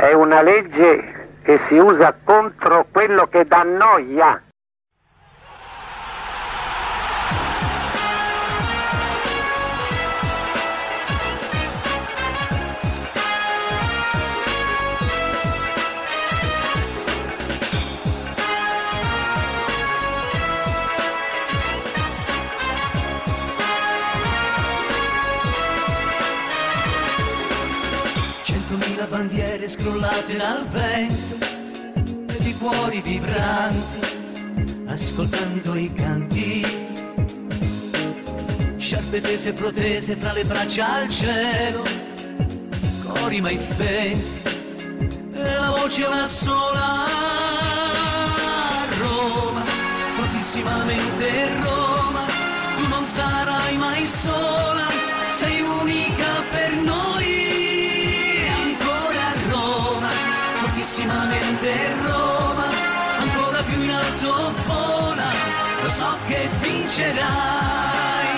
è una legge che si usa contro quello che dà noia. Bandiere scrollate dal vento e di cuori vibranti, ascoltando i canti. Sciarpe tese e protese fra le braccia al cielo, cori mai spenti, e la voce una sola. Roma, fortissimamente Roma, tu non sarai mai sola, vincerai.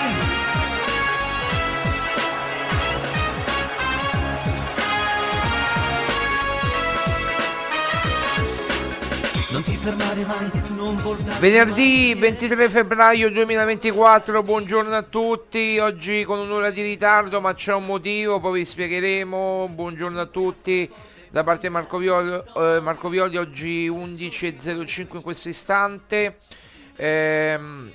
Non ti fermare mai, non voltare Venerdì 23 febbraio 2024, buongiorno a tutti, oggi con un'ora di ritardo ma c'è un motivo, poi vi spiegheremo, buongiorno a tutti. Da parte di Marco Violi, eh, Marco Violi oggi 11.05 in questo istante, ehm,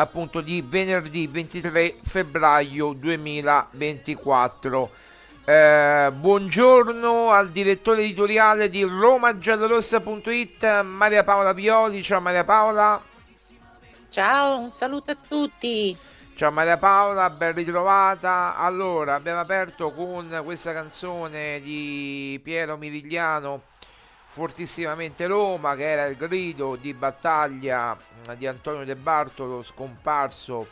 appunto di venerdì 23 febbraio 2024. Eh, buongiorno al direttore editoriale di romagiallorossa.it Maria Paola Violi. Ciao Maria Paola. Ciao, un saluto a tutti. Ciao Maria Paola, ben ritrovata. Allora, abbiamo aperto con questa canzone di Piero Mirigliano fortissimamente Roma, che era il grido di battaglia di Antonio De Bartolo, scomparso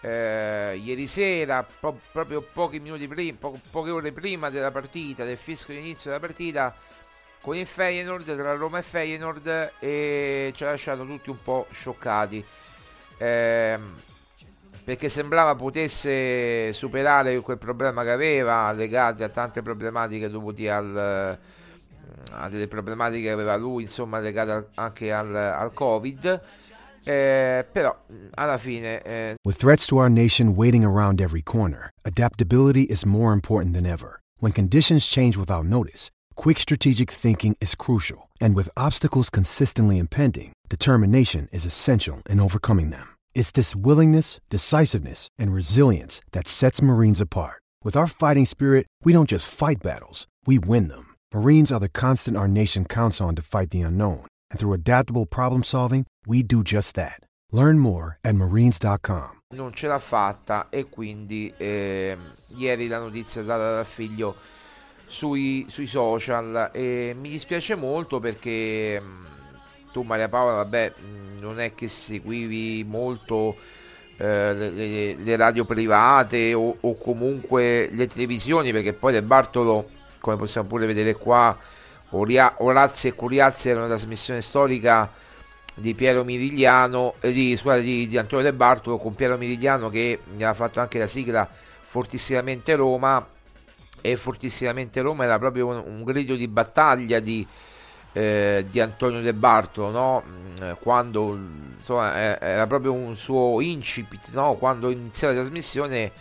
eh, ieri sera, po- proprio pochi minuti prima, po- poche ore prima della partita, del fischio di inizio della partita, con il Feyenoord, tra Roma e Feyenoord, e ci ha lasciato tutti un po' scioccati. Eh, perché sembrava potesse superare quel problema che aveva legato a tante problematiche dovute al, a delle problematiche che aveva lui insomma legate anche al, al covid eh, però alla fine eh... with threats to our nation waiting around every corner adaptability is more important than ever when conditions change without notice quick strategic thinking is crucial and with obstacles consistently impending determination is essential in overcoming them It's this willingness, decisiveness, and resilience that sets Marines apart. With our fighting spirit, we don't just fight battles, we win them. Marines are the constant our nation counts on to fight the unknown. And through adaptable problem solving, we do just that. Learn more at marines.com. Non ce l'ha fatta e quindi eh, ieri la notizia data dal figlio sui, sui social e mi dispiace molto perché tu Maria Paola, vabbè, non è che seguivi molto eh, le, le, radio private o, o, comunque le televisioni, perché poi del Bartolo, come possiamo pure vedere qua, Orazio e Curiazzi era una trasmissione storica di Piero Mirigliano, eh, di, scusate, di, di Antonio Del Bartolo con Piero Mirigliano che aveva fatto anche la sigla Fortissimamente Roma e Fortissimamente Roma era proprio un, un grido di battaglia di eh, di Antonio De Bartolo, no? Mm, quando insomma, era proprio un suo incipit, no? quando iniziò la trasmissione,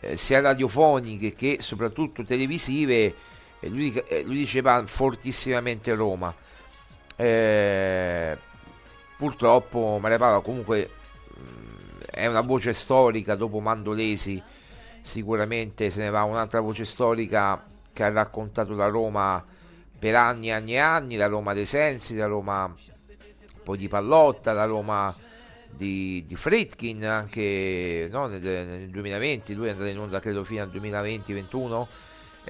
eh, sia radiofoniche che soprattutto televisive, eh, lui, eh, lui, diceva fortissimamente Roma. Eh, purtroppo Paola comunque mh, mm, è una voce storica dopo Mandolesi sicuramente se ne va. Un'altra voce storica che ha raccontato la Roma per anni e anni e anni, la Roma dei Sensi, la Roma poi di Pallotta, la Roma di, di Fritkin anche no, nel, nel, 2020, lui è andato in onda credo fino al 2020-21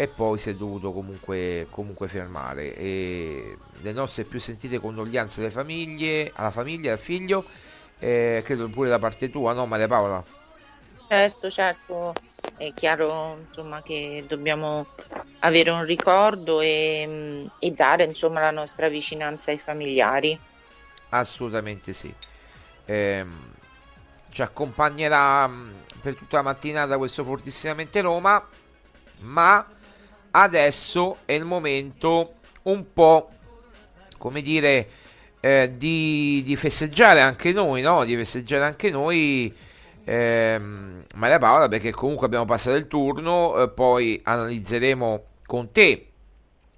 e poi si è dovuto comunque, comunque fermare. E le nostre più sentite condoglianze alle famiglie, alla famiglia, al figlio, eh, credo pure da parte tua, no Maria Paola? Certo, certo, è chiaro insomma, che dobbiamo avere un ricordo e, mm, e, dare insomma, la nostra vicinanza ai familiari. Assolutamente sì. Eh, ci accompagnerà mm, per tutta la mattinata questo fortissimamente Roma, ma adesso è il momento un po' come dire eh, di, di festeggiare anche noi, no? Di festeggiare anche noi ehm, Maria Paola perché comunque abbiamo passato il turno, eh, poi analizzeremo con te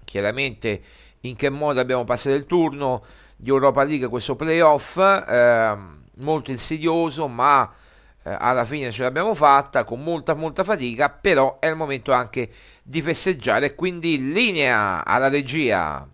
chiaramente in che modo abbiamo passato il turno di Europa League questo playoff eh, molto insidioso ma alla fine ce l'abbiamo fatta con molta molta fatica però è il momento anche di festeggiare quindi linea alla regia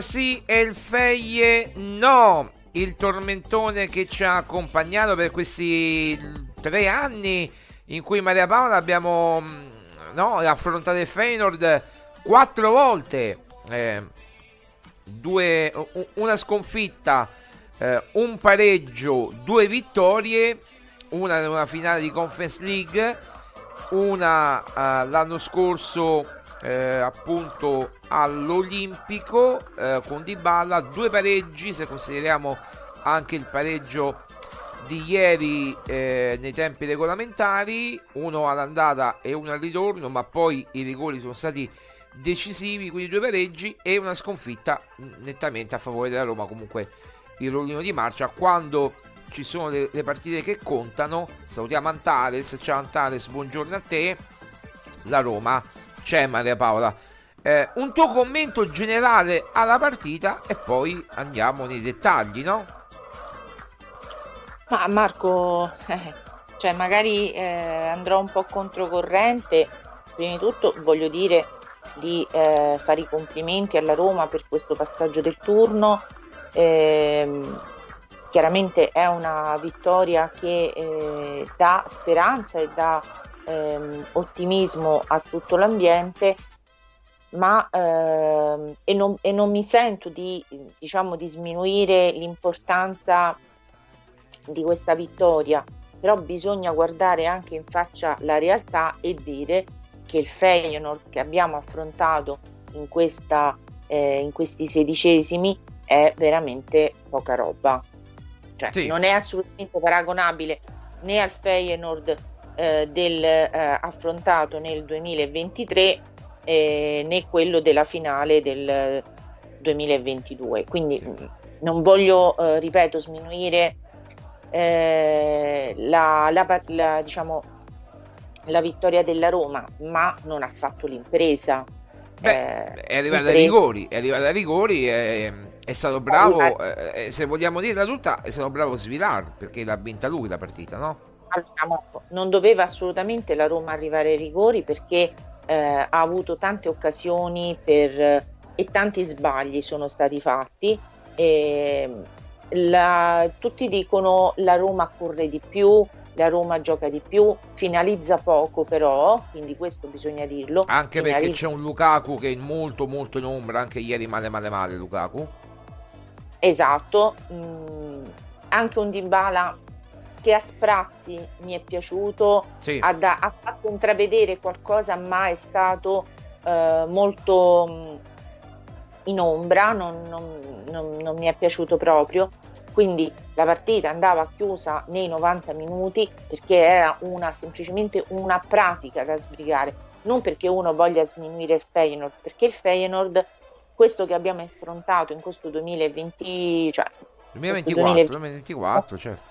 sì e il Feie no. Il tormentone che ci ha accompagnato per questi tre anni in cui Maria Paola abbiamo mm, no, affrontato il Feyenoord quattro volte. Eh, due, una sconfitta eh, un pareggio, due vittorie, una nella finale di Conference League, una eh, l'anno scorso eh, appunto all'Olimpico eh, con Dybala, due pareggi se consideriamo anche il pareggio di ieri eh, nei tempi regolamentari, uno all'andata e uno al ritorno, ma poi i rigori sono stati decisivi, quindi due pareggi e una sconfitta nettamente a favore della Roma, comunque il rollino di marcia quando ci sono le, le partite che contano. Salutiamo Antares, ciao Antares, buongiorno a te. La Roma c'è Maria Paola. Eh, un tuo commento generale alla partita e poi andiamo nei dettagli, no? Ma Marco, eh, cioè magari eh, andrò un po' controcorrente. Prima di tutto voglio dire di eh, fare i complimenti alla Roma per questo passaggio del turno. Ehm, chiaramente è una vittoria che eh, dà speranza e dà ehm, ottimismo a tutto l'ambiente ma ehm, e, non, e, non, mi sento di, diciamo, di sminuire l'importanza di questa vittoria, però bisogna guardare anche in faccia la realtà e dire che il Feyenoord che abbiamo affrontato in, questa, eh, in questi sedicesimi è veramente poca roba. Cioè, sì. non è assolutamente paragonabile né al Feyenoord eh, del, eh, affrontato nel 2023 eh, né quello della finale del 2022. Quindi sì. non voglio, eh, ripeto, sminuire eh, la, la, la, diciamo, la vittoria della Roma, ma non ha fatto l'impresa. Beh, eh, è arrivata ai rigori, è arrivata ai rigori, è, è stato bravo, se vogliamo dirla tutta, è stato bravo Svilar perché l'ha vinta lui la partita, no? Allora, non doveva assolutamente la Roma arrivare ai rigori perché eh, ha avuto tante occasioni per, e tanti sbagli sono stati fatti. E, la, tutti dicono la Roma corre di più, la Roma gioca di più, finalizza poco però, quindi questo bisogna dirlo. Anche finalizza... perché c'è un Lukaku che è molto molto in ombra, anche ieri male male male Lukaku. Esatto, mm, anche un Dybala che a sprazzi mi è piaciuto, sì. ha, da, ha, fatto intravedere qualcosa ma è stato eh, molto in ombra, non, non, non, non mi è piaciuto proprio quindi la partita andava chiusa nei 90 minuti perché era una, semplicemente una pratica da sbrigare, non perché uno voglia sminuire il Feyenoord, perché il Feyenoord, questo che abbiamo affrontato in questo 2020, cioè 2024, 2024 certo.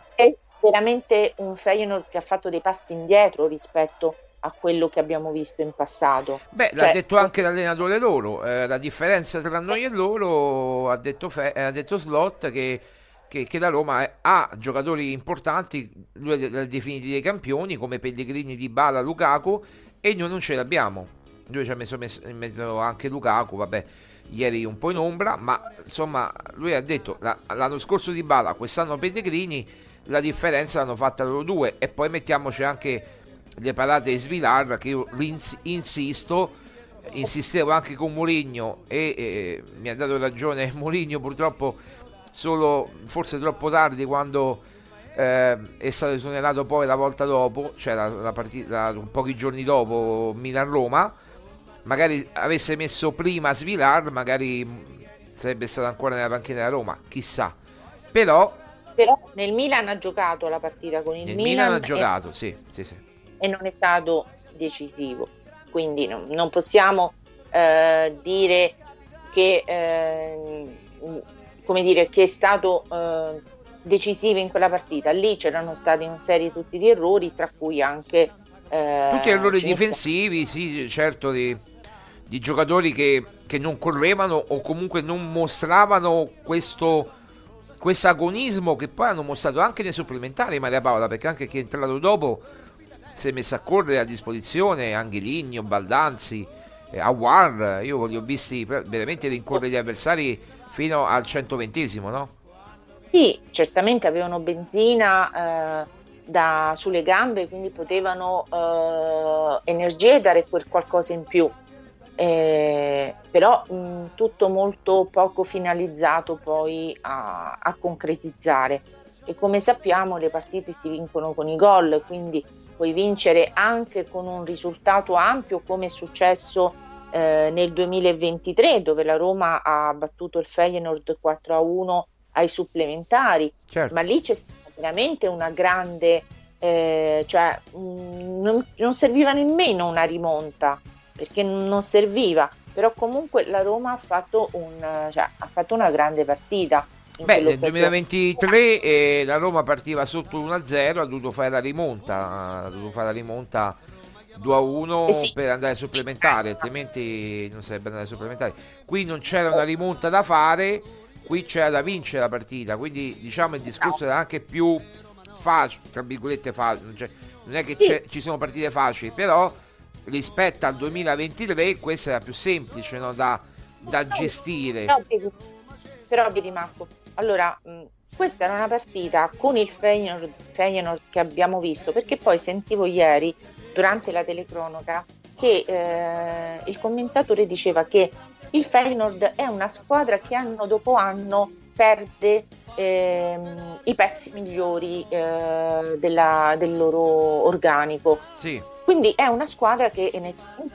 Veramente un Feyenoord che ha fatto dei passi indietro rispetto a quello che abbiamo visto in passato. Beh, cioè, l'ha detto anche l'allenatore loro, eh, la differenza tra noi e loro, ha detto, Fe- ha detto Slot che che, che la Roma ha giocatori importanti, lui li ha definiti dei campioni come Pellegrini, Di Bala, Lukaku e noi non ce l'abbiamo. Lui ci ha messo, messo in mezzo anche Lukaku, vabbè, ieri un po' in ombra, ma insomma lui ha detto la, l'anno scorso Di Bala, quest'anno Pellegrini, la differenza l'hanno fatta loro due e poi mettiamoci anche le parate di Svilar che io ins- insisto insistevo anche con Mourinho e, e mi ha dato ragione Mourinho purtroppo solo forse troppo tardi quando eh, è stato esonerato poi la volta dopo, cioè la, la partita pochi giorni dopo Milan-Roma. Magari avesse messo prima Svilar, magari sarebbe stato ancora nella panchina della Roma, chissà. Però, Però nel Milan ha giocato la partita con il nel Milan. Milan ha giocato, e, sì, sì, sì. E non è stato decisivo. Quindi no, non possiamo eh, dire che eh, come dire, che è stato eh, decisivo in quella partita. Lì c'erano stati una serie tutti di errori, tra cui anche... Eh, tutti errori difensivi, sì, certo, di, di giocatori che, che, non correvano o comunque non mostravano questo, questo agonismo che poi hanno mostrato anche nei supplementari Maria Paola, perché anche chi è entrato dopo si è messo a correre a disposizione, Angeligno, Baldanzi, eh, Awar, io li ho visti veramente rincorrere gli avversari fino al 120 no? Sì, certamente avevano benzina eh, da, sulle gambe, quindi potevano eh, energia e dare quel qualcosa in più. Eh, però mh, tutto molto poco finalizzato poi a, a, concretizzare. E come sappiamo le partite si vincono con i gol, quindi puoi vincere anche con un risultato ampio come è successo eh, nel 2023 dove la Roma ha battuto il Feyenoord 4 a 1 ai supplementari, certo. ma lì c'è stata veramente una grande, eh, cioè mh, non, non serviva nemmeno una rimonta perché non serviva, però comunque la Roma ha fatto, un, cioè, ha fatto una grande partita. Beh, nel 2023 eh, la Roma partiva sotto 1-0, ha dovuto fare la rimonta, ha dovuto fare la rimonta 2-1 eh sì. per andare ai supplementari, altrimenti non sarebbe andare ai supplementari. Qui non c'era una rimonta da fare, qui c'era da vincere la partita, quindi diciamo il discorso era anche più facile, tra virgolette facile, cioè, non è che ci sono partite facili, però rispetto al 2023 questa era più semplice no? da, da gestire. Però vedi, però vedi Marco, allora mh, questa era una partita con il Feyenoord, Feyenoord, che abbiamo visto, perché poi sentivo ieri durante la telecronaca che eh, il commentatore diceva che il Feyenoord è una squadra che anno dopo anno perde ehm, i pezzi migliori eh, della, del loro organico. Sì. Quindi è una squadra che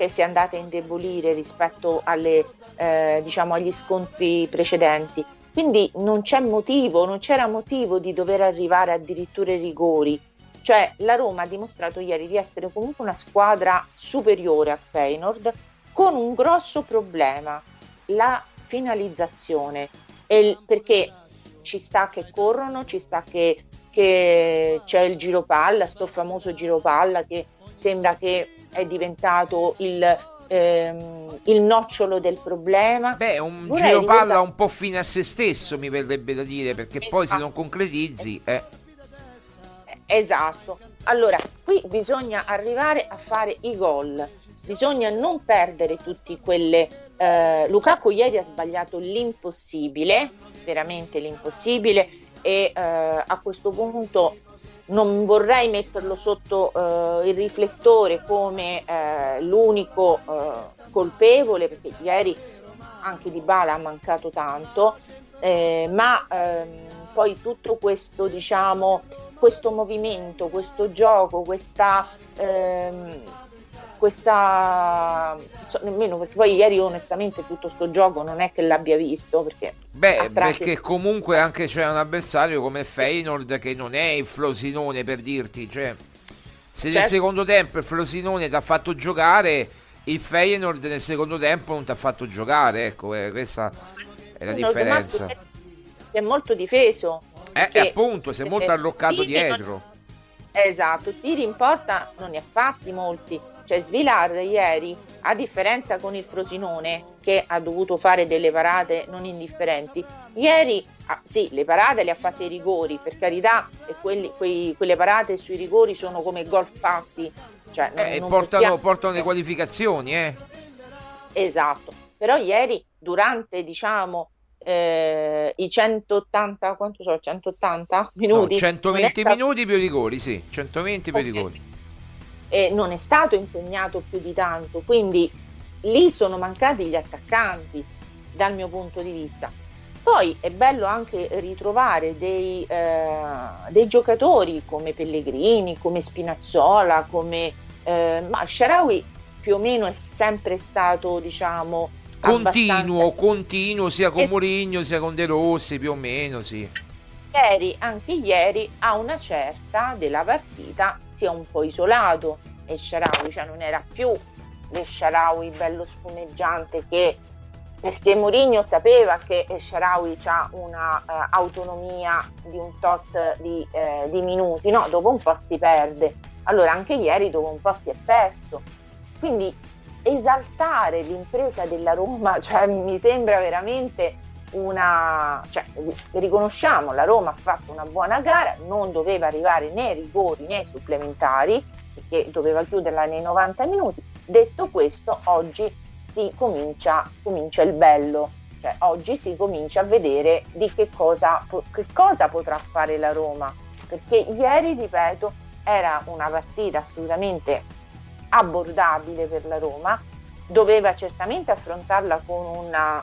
si è andata a indebolire rispetto alle, eh, diciamo, agli scontri precedenti. Quindi non c'è motivo, non c'era motivo di dover arrivare addirittura ai rigori. Cioè la Roma ha dimostrato ieri di essere comunque una squadra superiore a Feyenoord con un grosso problema, la finalizzazione. Il, perché ci sta che corrono, ci sta che, che c'è il giro palla, sto famoso giro palla che sembra che è diventato il, ehm, il nocciolo del problema. Beh, un Vorrei giro palla ricordare... un po' fine a se stesso, mi verrebbe da dire, perché esatto. poi se non concretizzi... Eh. Esatto. Allora, qui bisogna arrivare a fare i gol, bisogna non perdere tutti quelle... Eh, Lukaku ieri ha sbagliato l'impossibile, veramente l'impossibile, e eh, a questo punto non vorrei metterlo sotto uh, il riflettore come uh, l'unico uh, colpevole, perché ieri anche Di Bala ha mancato tanto, eh, ma ehm, poi tutto questo, diciamo, questo movimento, questo gioco, questa... Ehm, questa so, nemmeno perché poi ieri onestamente tutto sto gioco non è che l'abbia visto perché beh perché comunque anche c'è un avversario come Feyenoord che non è il Frosinone per dirti cioè se certo. nel secondo tempo il Frosinone ti ha fatto giocare il Feyenoord nel secondo tempo non ti ha fatto giocare ecco eh, questa è la differenza. è molto difeso eh, e appunto si è molto arroccato dietro. Non... esatto tiri in porta non ne ha fatti molti cioè Svilar ieri, a differenza con il Frosinone, che ha dovuto fare delle parate non indifferenti, ieri ah, sì, le parate le ha fatte i rigori, per carità, e quelli, quei, quelle parate sui rigori sono come gol fatti. Cioè, non, eh, non portano, possiamo... portano le qualificazioni, eh. Esatto, però ieri durante diciamo eh, i 180 quanto so 180 minuti no, 120 stato... minuti più rigori sì 120 più okay. rigori e non è stato impegnato più di tanto, quindi lì sono mancati gli attaccanti dal mio punto di vista. Poi è bello anche ritrovare dei, eh, dei giocatori come Pellegrini, come Spinazzola, come eh, ma Sharawi più o meno è sempre stato, diciamo, continuo, abbastanza... continuo sia con e... Mourinho sia con De Rossi, più o meno, sì. Ieri, anche ieri, a una certa della partita si è un po' isolato e Sharawi, cioè non era più il Sharawi bello spumeggiante che perché Mourinho sapeva che Sharawi ha una uh, autonomia di un tot di, eh, di, minuti, no? Dopo un po' si perde. Allora anche ieri dopo un po' si è perso. Quindi esaltare l'impresa della Roma, cioè mi sembra veramente una, cioè, riconosciamo la Roma ha fatto una buona gara, non doveva arrivare né rigori né supplementari, perché doveva chiuderla nei 90 minuti. Detto questo, oggi si comincia, comincia il bello, cioè oggi si comincia a vedere di che cosa, che cosa potrà fare la Roma, perché ieri, ripeto, era una partita assolutamente abbordabile per la Roma. Doveva certamente affrontarla con una,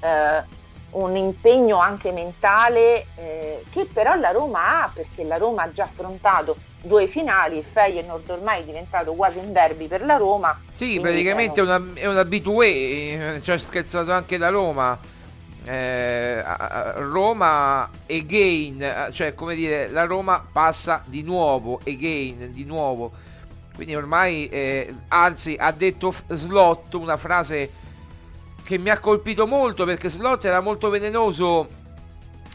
eh, un impegno anche mentale eh, che però la Roma ha perché la Roma ha già affrontato due finali, il Feyenoord ormai è diventato quasi un derby per la Roma. Sì, praticamente è, una, è un abitué, ci ha scherzato anche da Roma. Eh, Roma again, cioè come dire, la Roma passa di nuovo, again, di nuovo. Quindi ormai, eh, anzi, ha detto Slot una frase che mi ha colpito molto perché Slot era molto velenoso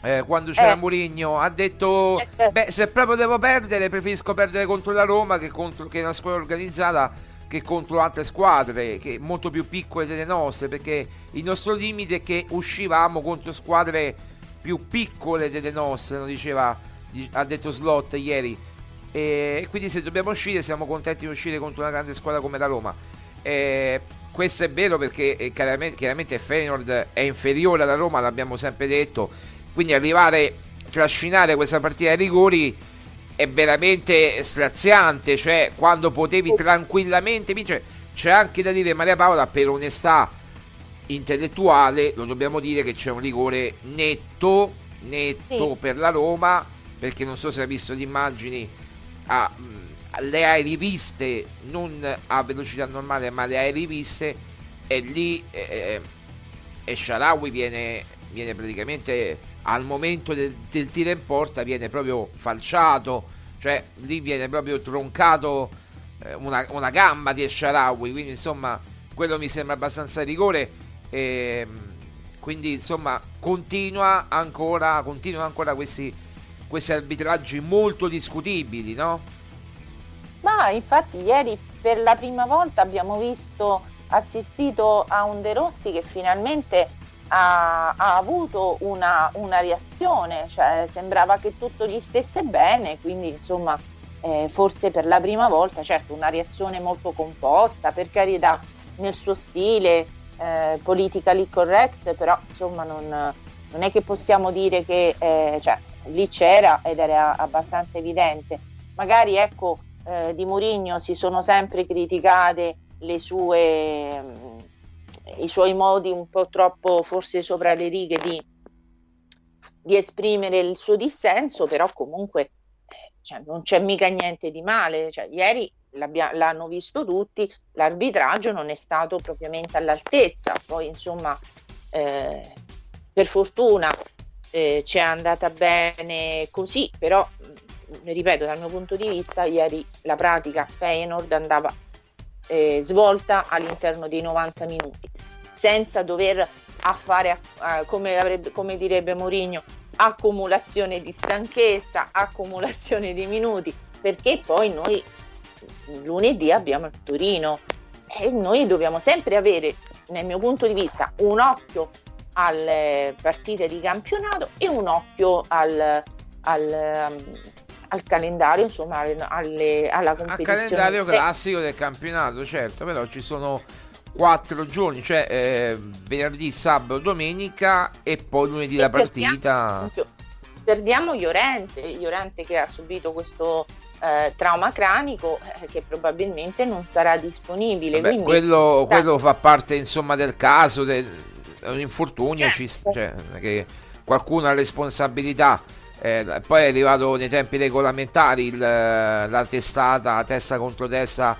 eh, quando c'era eh. Mourinho ha detto eh, eh. beh se proprio devo perdere preferisco perdere contro la Roma che, contro, che è una squadra organizzata che contro altre squadre che molto più piccole delle nostre perché il nostro limite è che uscivamo contro squadre più piccole delle nostre lo diceva ha detto Slot ieri e quindi se dobbiamo uscire siamo contenti di uscire contro una grande squadra come la Roma e questo è vero perché eh, chiaramente, chiaramente Feyenoord è inferiore alla Roma l'abbiamo sempre detto. Quindi arrivare, trascinare questa partita ai rigori è veramente straziante, cioè quando potevi tranquillamente vincere, c'è anche da dire Maria Paola per onestà intellettuale, lo dobbiamo dire che c'è un rigore netto, netto sì. per la Roma, perché non so se hai visto le immagini, ah, le hai riviste, non a velocità normale, ma le hai riviste e lì eh, e Sharawi viene, viene praticamente al momento del, del tiro in porta viene proprio falciato, cioè lì viene proprio troncato eh, una, una, gamba di Esharawi, quindi insomma quello mi sembra abbastanza rigore. E, quindi insomma continua ancora, continua ancora questi, questi arbitraggi molto discutibili, no? Ma infatti ieri per la prima volta abbiamo visto assistito a un De Rossi che finalmente ha, ha avuto una, una, reazione, cioè sembrava che tutto gli stesse bene, quindi insomma eh, forse per la prima volta, certo una reazione molto composta, per carità nel suo stile, eh, politically correct, però insomma non, non, è che possiamo dire che eh, cioè, lì c'era ed era abbastanza evidente. Magari ecco eh, di Mourinho si sono sempre criticate sue i suoi modi un po' troppo forse sopra le righe di, di esprimere il suo dissenso, però comunque eh, cioè, non c'è mica niente di male. Cioè, ieri l'hanno visto tutti, l'arbitraggio non è stato propriamente all'altezza, poi insomma eh, per fortuna eh, ci è andata bene così, però ripeto dal mio punto di vista ieri la pratica Feyenoord andava eh, svolta all'interno dei 90 minuti, senza dover fare, eh, come, avrebbe, come direbbe Mourinho, accumulazione di stanchezza, accumulazione di minuti, perché poi noi lunedì abbiamo il Torino e noi dobbiamo sempre avere, nel mio punto di vista, un occhio alle partite di campionato e un occhio al, al, al calendario, insomma, alle, alla competizione. Al calendario classico del campionato, certo, però ci sono quattro giorni, cioè eh, venerdì, sabato, domenica e poi lunedì e la partita. Perdiamo, perdiamo Iorente, Iorente che ha subito questo eh, trauma cranico eh, che probabilmente non sarà disponibile. Vabbè, quindi, quello, quello, fa parte insomma del caso, del, un infortunio, certo. ci, cioè, che qualcuno ha responsabilità eh, poi è arrivato nei tempi regolamentari il, la testata testa contro testa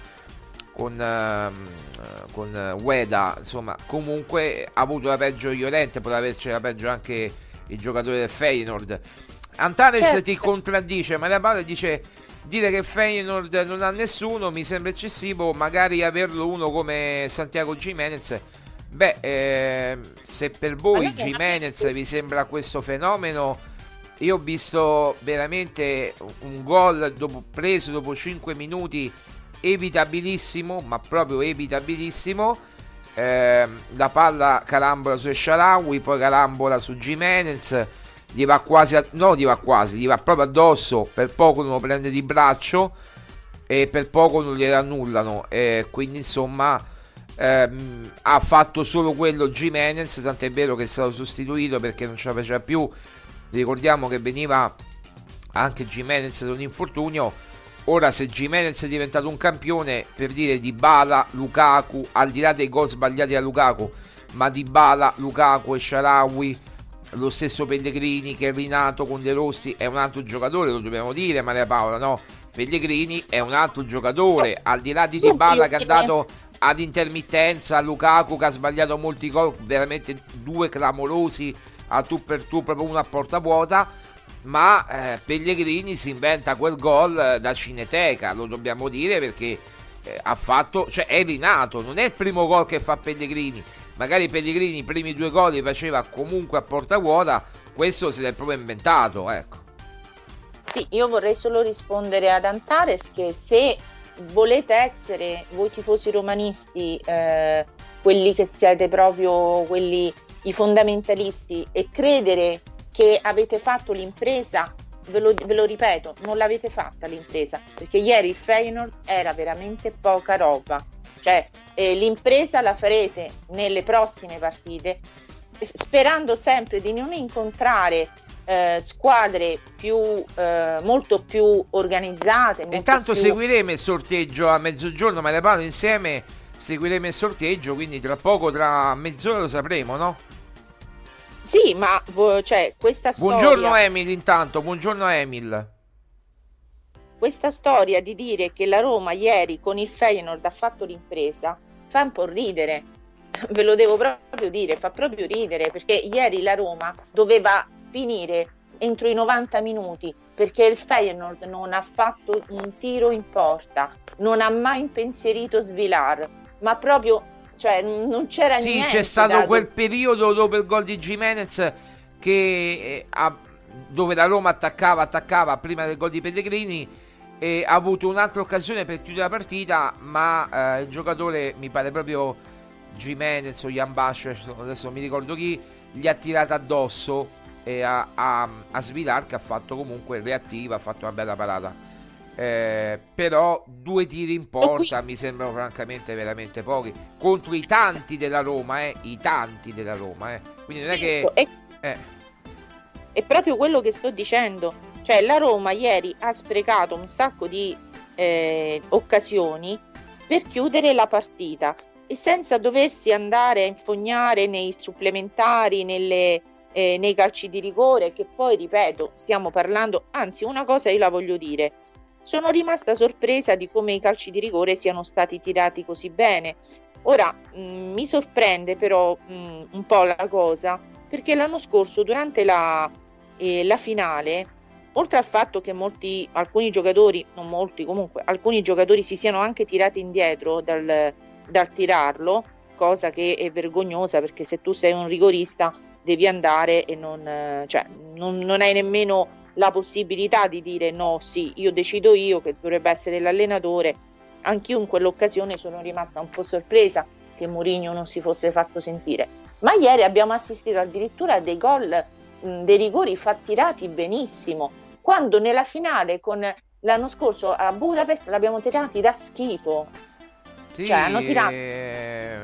con, eh, con Ueda. Insomma, comunque ha avuto la peggio Llorente, poteva averci la peggio anche il giocatore del Feyenoord. Antares certo. ti contraddice, ma la palla dice dire che Feyenoord non ha nessuno mi sembra eccessivo, magari averlo uno come Santiago Jimenez. Beh, eh, se per voi Jimenez vi sembra questo fenomeno io ho visto veramente un gol dopo, preso dopo 5 minuti evitabilissimo, ma proprio evitabilissimo. Eh, la palla calambola su Esharawi, poi calambola su Jimenez, gli va quasi, a, no, gli va quasi, gli va proprio addosso, per poco non lo prende di braccio e per poco non glielo annullano. Eh, quindi insomma ehm, ha fatto solo quello Jimenez, tant'è vero che è stato sostituito perché non ce la faceva più ricordiamo che veniva anche Jimenez da un infortunio. Ora se Jimenez è diventato un campione, per dire di Bala, Lukaku, al di là dei gol sbagliati a Lukaku, ma di Bala, Lukaku e Sharawi, lo stesso Pellegrini che è rinato con De Rossi, è un altro giocatore, lo dobbiamo dire Maria Paola, no? Pellegrini è un altro giocatore, al di là di Dybala che è andato ad intermittenza, Lukaku che ha sbagliato molti gol, veramente due clamorosi a tu per tu, proprio una porta vuota, ma eh, Pellegrini si inventa quel gol eh, da cineteca, lo dobbiamo dire perché eh, ha fatto, cioè è rinato, non è il primo gol che fa Pellegrini, magari Pellegrini i primi due gol li faceva comunque a porta vuota, questo se l'è proprio inventato, ecco. Sì, io vorrei solo rispondere ad Antares che se volete essere voi tifosi romanisti eh, quelli che siete proprio quelli i fondamentalisti e credere che avete fatto l'impresa ve lo, ve lo, ripeto, non l'avete fatta l'impresa, perché ieri il Feyenoord era veramente poca roba. Cioè, eh, l'impresa la farete nelle prossime partite, sperando sempre di non incontrare eh, squadre più, eh, molto più organizzate. Molto Intanto più... seguiremo il sorteggio a mezzogiorno, ma le parlo insieme, seguiremo il sorteggio, quindi tra poco, tra mezz'ora lo sapremo, no? Sì, ma cioè, questa storia... Buongiorno Emil intanto, buongiorno Emil. Questa storia di dire che la Roma ieri con il Feyenoord ha fatto l'impresa fa un po' ridere. Ve lo devo proprio dire, fa proprio ridere perché ieri la Roma doveva finire entro i 90 minuti perché il Feyenoord non ha fatto un tiro in porta, non ha mai impensierito Svilar, ma proprio cioè non c'era sì, niente. Sì, c'è stato da... quel periodo dopo il gol di Jimenez che eh, ha, dove la Roma attaccava, attaccava prima del gol di Pellegrini e ha avuto un'altra occasione per chiudere la partita, ma eh, il giocatore mi pare proprio Jimenez o Jan Bash, adesso non mi ricordo chi, gli ha tirato addosso e a, a, a Svilar che ha fatto comunque reattiva, ha fatto una bella parata. Eh, però due tiri in porta mi sembrano francamente veramente pochi contro i tanti della Roma, eh, i tanti della Roma, eh. quindi non è che è, eh. è proprio quello che sto dicendo. Cioè, la Roma ieri ha sprecato un sacco di eh, occasioni per chiudere la partita e senza doversi andare a infognare nei supplementari, nelle, eh, nei calci di rigore, che poi ripeto, stiamo parlando, anzi, una cosa io la voglio dire sono rimasta sorpresa di come i calci di rigore siano stati tirati così bene. Ora mh, mm, mi sorprende però mh, mm, un po' la cosa perché l'anno scorso durante la, eh, la finale, oltre al fatto che molti, alcuni giocatori, non molti comunque, alcuni giocatori si siano anche tirati indietro dal, dal tirarlo, cosa che è vergognosa perché se tu sei un rigorista devi andare e non, cioè, non, non hai nemmeno la possibilità di dire no, sì, io decido io che dovrebbe essere l'allenatore. Anch'io in quell'occasione sono rimasta un po' sorpresa che Mourinho non si fosse fatto sentire. Ma ieri abbiamo assistito addirittura a dei gol, mh, dei rigori fatti tirati benissimo, quando nella finale con l'anno scorso a Budapest l'abbiamo tirati da schifo. Sì, cioè, hanno tirato... Eh,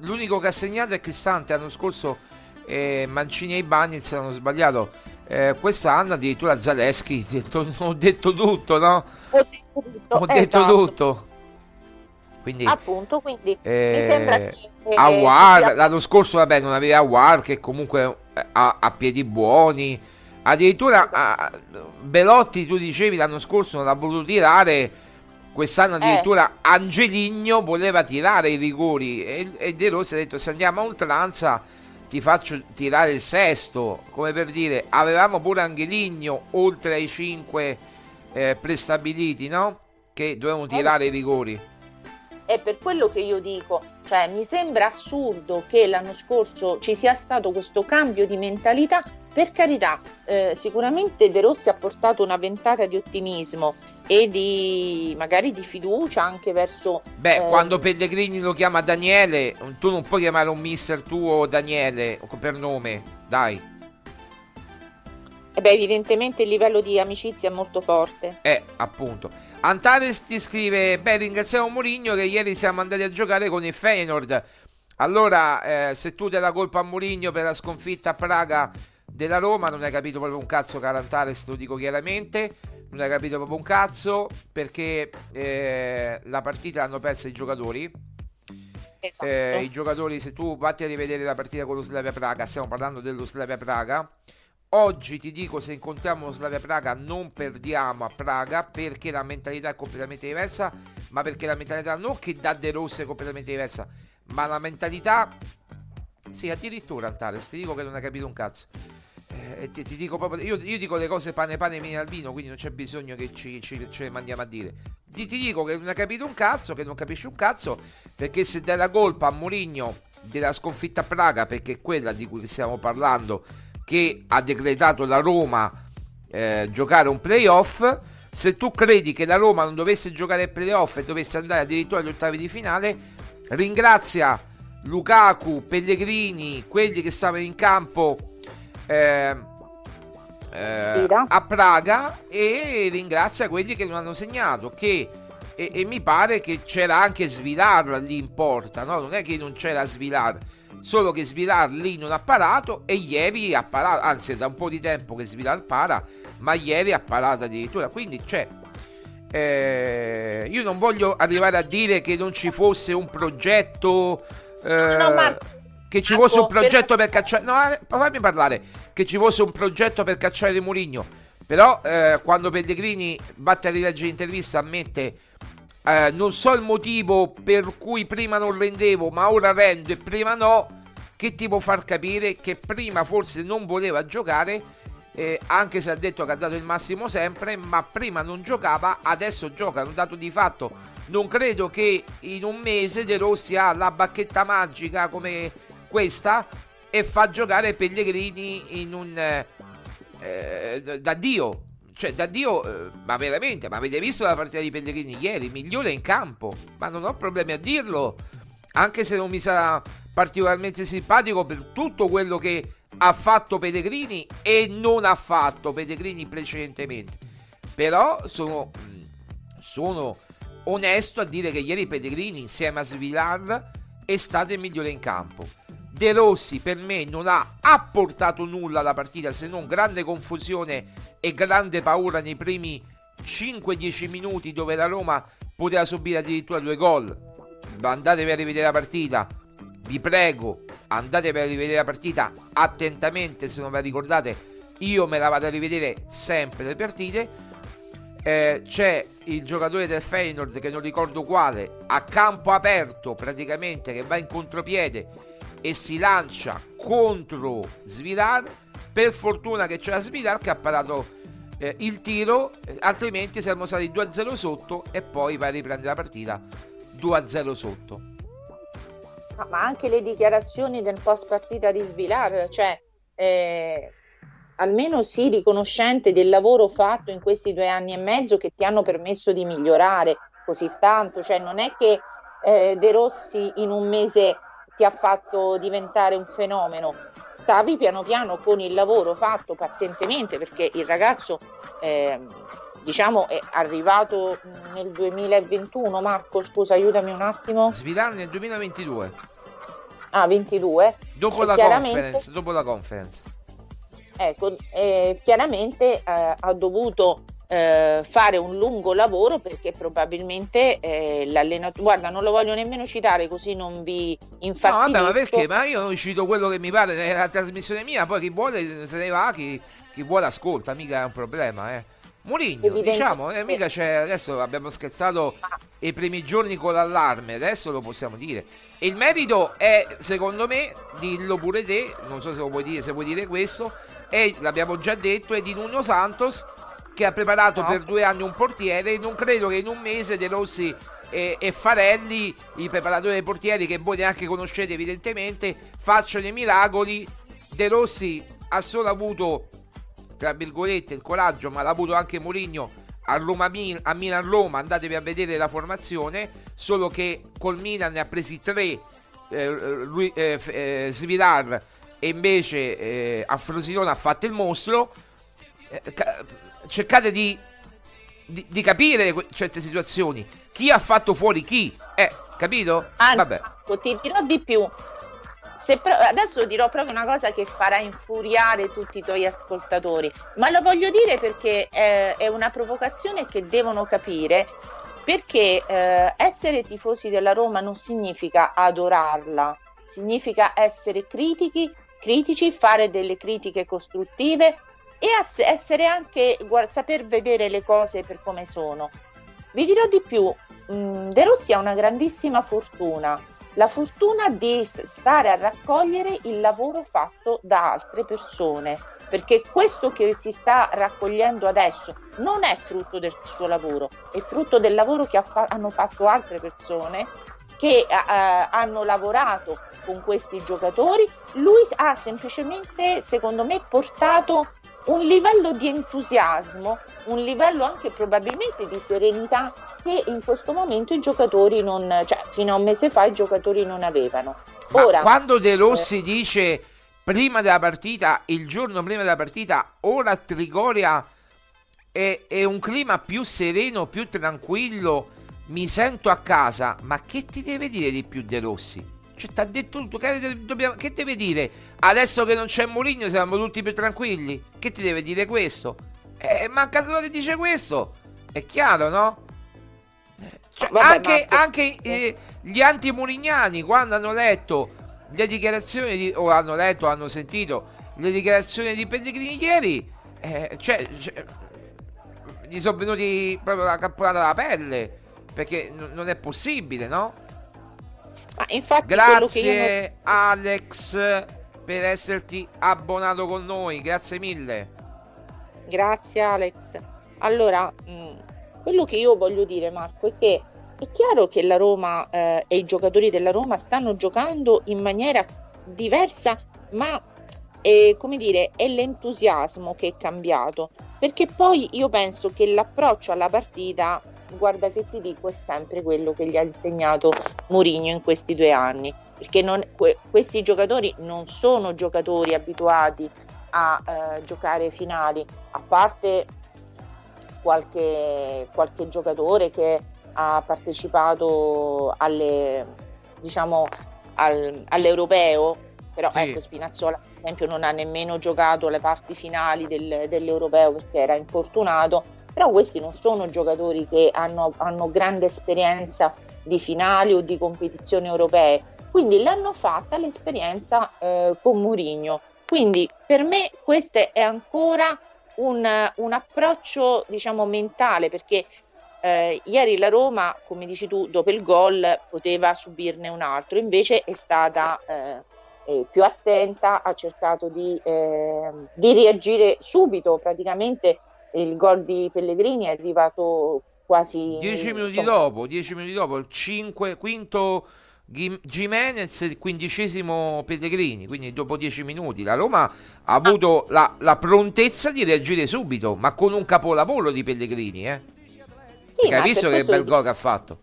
l'unico che ha segnato è Cristante l'anno scorso eh, Mancini e Ibanez hanno sbagliato eh, quest'anno addirittura Zaleschi ho detto tutto no? ho detto tutto, ho detto esatto. tutto. Quindi, appunto quindi eh, mi sembra che eh, Awar, l'anno scorso vabbè non aveva Awar che comunque ha, ha piedi buoni addirittura a, Belotti tu dicevi l'anno scorso non l'ha voluto tirare quest'anno addirittura eh. Angeligno voleva tirare i rigori e, e De Rossi ha detto se andiamo a oltranza ti faccio tirare il sesto, come per dire, avevamo pure Angeligno oltre ai 5 eh, prestabiliti, no? Che dovevano tirare i rigori. È per quello che io dico, cioè mi sembra assurdo che l'anno scorso ci sia stato questo cambio di mentalità. Per carità, eh, sicuramente De Rossi ha portato una ventata di ottimismo e di magari di fiducia anche verso beh eh, quando Pellegrini lo chiama Daniele tu non puoi chiamare un mister tuo Daniele per nome dai. E beh evidentemente il livello di amicizia è molto forte. Eh appunto. Antares ti scrive beh ringraziamo Mourinho che ieri siamo andati a giocare con il Feyenoord. Allora eh, se tu dai la colpa a Mourinho per la sconfitta a Praga della Roma non hai capito proprio un cazzo caro Antares lo dico chiaramente non hai capito proprio un cazzo perché eh, la partita l'hanno persa i giocatori. Esatto. Eh, I giocatori, se tu vatti a rivedere la partita con lo Slavia Praga, stiamo parlando dello Slavia Praga. Oggi ti dico se incontriamo lo Slavia Praga non perdiamo a Praga perché la mentalità è completamente diversa, ma perché la mentalità non che da De Rossi è completamente diversa, ma la mentalità sì, addirittura Antares, ti dico che non hai capito un cazzo. Eh, ti, ti, dico proprio, io, io, dico le cose pane pane viene al vino, quindi non c'è bisogno che ci, ci, ce le mandiamo a dire. Ti, ti, dico che non hai capito un cazzo, che non capisci un cazzo, perché se dai la colpa a Mourinho della sconfitta a Praga, perché è quella di cui stiamo parlando, che ha decretato la Roma eh, giocare un playoff, se tu credi che la Roma non dovesse giocare il playoff e dovesse andare addirittura agli ottavi di finale, ringrazia Lukaku, Pellegrini, quelli che stavano in campo eh, eh, a Praga e ringrazia quelli che non hanno segnato che e, e, mi pare che c'era anche Svilar lì in porta no? non è che non c'era Svilar solo che Svilar lì non ha parato e ieri ha parato anzi è da un po' di tempo che Svilar para ma ieri ha parato addirittura quindi c'è eh, io non voglio arrivare a dire che non ci fosse un progetto eh, no, Marco, che ci fosse un progetto per, cacciare. No, eh, fammi parlare. Che ci fosse un progetto per cacciare Mourinho. Però eh, quando Pellegrini batte a rileggere l'intervista ammette eh, non so il motivo per cui prima non rendevo, ma ora rendo e prima no, che ti può far capire che prima forse non voleva giocare, eh, anche se ha detto che ha dato il massimo sempre, ma prima non giocava, adesso gioca, un dato di fatto non credo che in un mese De Rossi ha la bacchetta magica come questa e fa giocare Pellegrini in un eh, eh, da Dio. Cioè da Dio eh, ma veramente ma avete visto la partita di Pellegrini ieri? Migliore in campo. Ma non ho problemi a dirlo anche se non mi sarà particolarmente simpatico per tutto quello che ha fatto Pellegrini e non ha fatto Pellegrini precedentemente. Però sono sono onesto a dire che ieri Pellegrini insieme a Svilar è stato il migliore in campo. De Rossi per me non ha apportato nulla alla partita se non grande confusione e grande paura nei primi 5-10 minuti dove la Roma poteva subire addirittura due gol. Andatevi a rivedere la partita, vi prego, andatevi a rivedere la partita attentamente se non ve la ricordate. Io me la vado a rivedere sempre le partite eh, c'è il giocatore del Feyenoord che non ricordo quale a campo aperto praticamente che va in contropiede e si lancia contro Svilar per fortuna che c'era Svilar che ha parato eh, il tiro altrimenti saremmo stati 2-0 sotto e poi va a riprendere la partita 2-0 sotto. Ma anche le dichiarazioni del post partita di Svilar cioè eh, almeno sii riconoscente del lavoro fatto in questi due anni e mezzo che ti hanno permesso di migliorare così tanto, cioè non è che eh, De Rossi in un mese ti ha fatto diventare un fenomeno, stavi piano piano con il lavoro fatto pazientemente perché il ragazzo eh, diciamo è arrivato nel 2021, Marco scusa aiutami un attimo. Svilano nel 2022. Ah, 22. Dopo la conference, dopo la conference ecco, eh, chiaramente eh, ha dovuto eh, fare un lungo lavoro perché probabilmente eh, l'allenatore, guarda non lo voglio nemmeno citare così non vi infastidisco. No vabbè ma perché? Ma io non cito quello che mi pare nella trasmissione mia, poi chi vuole se ne va, chi, chi vuole ascolta, mica è un problema eh. Murigno, diciamo, eh, mica c'è, adesso abbiamo scherzato i primi giorni con l'allarme, adesso lo possiamo dire. E il merito è, secondo me, dillo pure te, non so se lo puoi dire, se vuoi dire questo, e l'abbiamo già detto, è di Nuno Santos che ha preparato no. per due anni un portiere. Non credo che in un mese De Rossi e, e Farelli, i preparatori dei portieri che voi neanche conoscete evidentemente, facciano i miracoli. De Rossi ha solo avuto, tra virgolette, il coraggio, ma l'ha avuto anche Mourinho a, Roma, a Milan-Roma. Andatevi a vedere la formazione, solo che col Milan ne ha presi tre. Eh, lui, eh, eh, Svilar e invece eh, a Frosinone ha fatto il mostro. Eh, ca- cercate di, di, di capire certe situazioni. Chi ha fatto fuori chi? Eh, capito? Anzi, Vabbè. ti dirò di più. se pro- adesso dirò proprio una cosa che farà infuriare tutti i tuoi ascoltatori, ma lo voglio dire perché è, è una provocazione che devono capire perché eh, essere tifosi della Roma non significa adorarla, significa essere critici, critici fare delle critiche costruttive e essere anche guarda, saper vedere le cose per come sono. Vi dirò di più, mm, De Rossi ha una grandissima fortuna la fortuna di stare a raccogliere il lavoro fatto da altre persone, perché questo che si sta raccogliendo adesso non è frutto del suo lavoro, è frutto del lavoro che ha hanno fatto altre persone che uh, hanno lavorato con questi giocatori. Lui ha semplicemente, secondo me, portato un livello di entusiasmo, un livello anche probabilmente di serenità che in questo momento i giocatori non, cioè fino a un mese fa i giocatori non avevano. Ora, quando De Rossi eh, dice prima della partita, il giorno prima della partita, ora a Trigoria è, è un clima più sereno, più tranquillo, mi sento a casa, ma che ti deve dire di più De Rossi? Cioè, ti ha detto tutto. Che, dobbiamo, che deve dire? Adesso che non c'è Mourinho siamo tutti più tranquilli. Che ti deve dire questo? Eh, manca solo che dice questo. È chiaro, no? Cioè, Vabbè, anche, anche eh, gli anti-murignani, quando hanno letto le dichiarazioni di, o hanno letto, hanno sentito le dichiarazioni di Pellegrini ieri, eh, cioè, cioè, gli sono venuti proprio la cappellata alla pelle. Perché n- non è possibile, no? Ma infatti Grazie io... Alex per esserti abbonato con noi, grazie mille. Grazie Alex. Allora, mh, mm, quello che io voglio dire Marco è che è chiaro che la Roma eh, e i giocatori della Roma stanno giocando in maniera diversa, ma eh, come dire, è l'entusiasmo che è cambiato, perché poi io penso che l'approccio alla partita guarda che ti dico, è sempre quello che gli ha insegnato Mourinho in questi due anni, perché non, que, questi giocatori non sono giocatori abituati a eh, giocare finali, a parte qualche, qualche giocatore che ha partecipato alle, diciamo, al, all'europeo, però sì. ecco Spinazzola per esempio non ha nemmeno giocato le parti finali del, dell'europeo perché era infortunato però questi non sono giocatori che hanno, hanno grande esperienza di finali o di competizioni europee, quindi l'hanno fatta l'esperienza eh, con Mourinho. Quindi per me questo è ancora un, un approccio diciamo mentale perché eh, ieri la Roma, come dici tu, dopo il gol poteva subirne un altro, invece è stata eh, più attenta, ha cercato di, eh, di reagire subito, praticamente il gol di Pellegrini è arrivato quasi 10 minuti insomma. dopo 10 minuti dopo il 5 quinto Jimenez il quindicesimo Pellegrini quindi dopo 10 minuti la Roma ha avuto la, la, prontezza di reagire subito ma con un capolavoro di Pellegrini eh? sì, hai visto che bel gol che ha fatto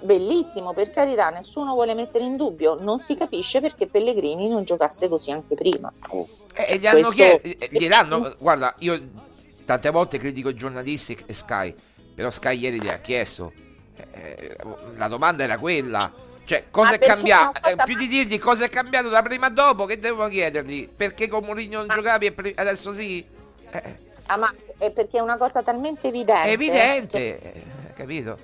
bellissimo per carità nessuno vuole mettere in dubbio non si capisce perché Pellegrini non giocasse così anche prima e gli hanno chiesto gliel'hanno guarda io Tante volte critico i giornalisti e Sky, però Sky ieri gli ha chiesto. Eh, la domanda era quella. Cioè, cosa è cambiato? Eh, più di dirgli cosa è cambiato da prima a dopo, che devo chiedergli? Perché con Mourinho non giocavi e pre- adesso sì? Eh. Ah, ma è perché è una cosa talmente evidente. È evidente, che... Eh, capito?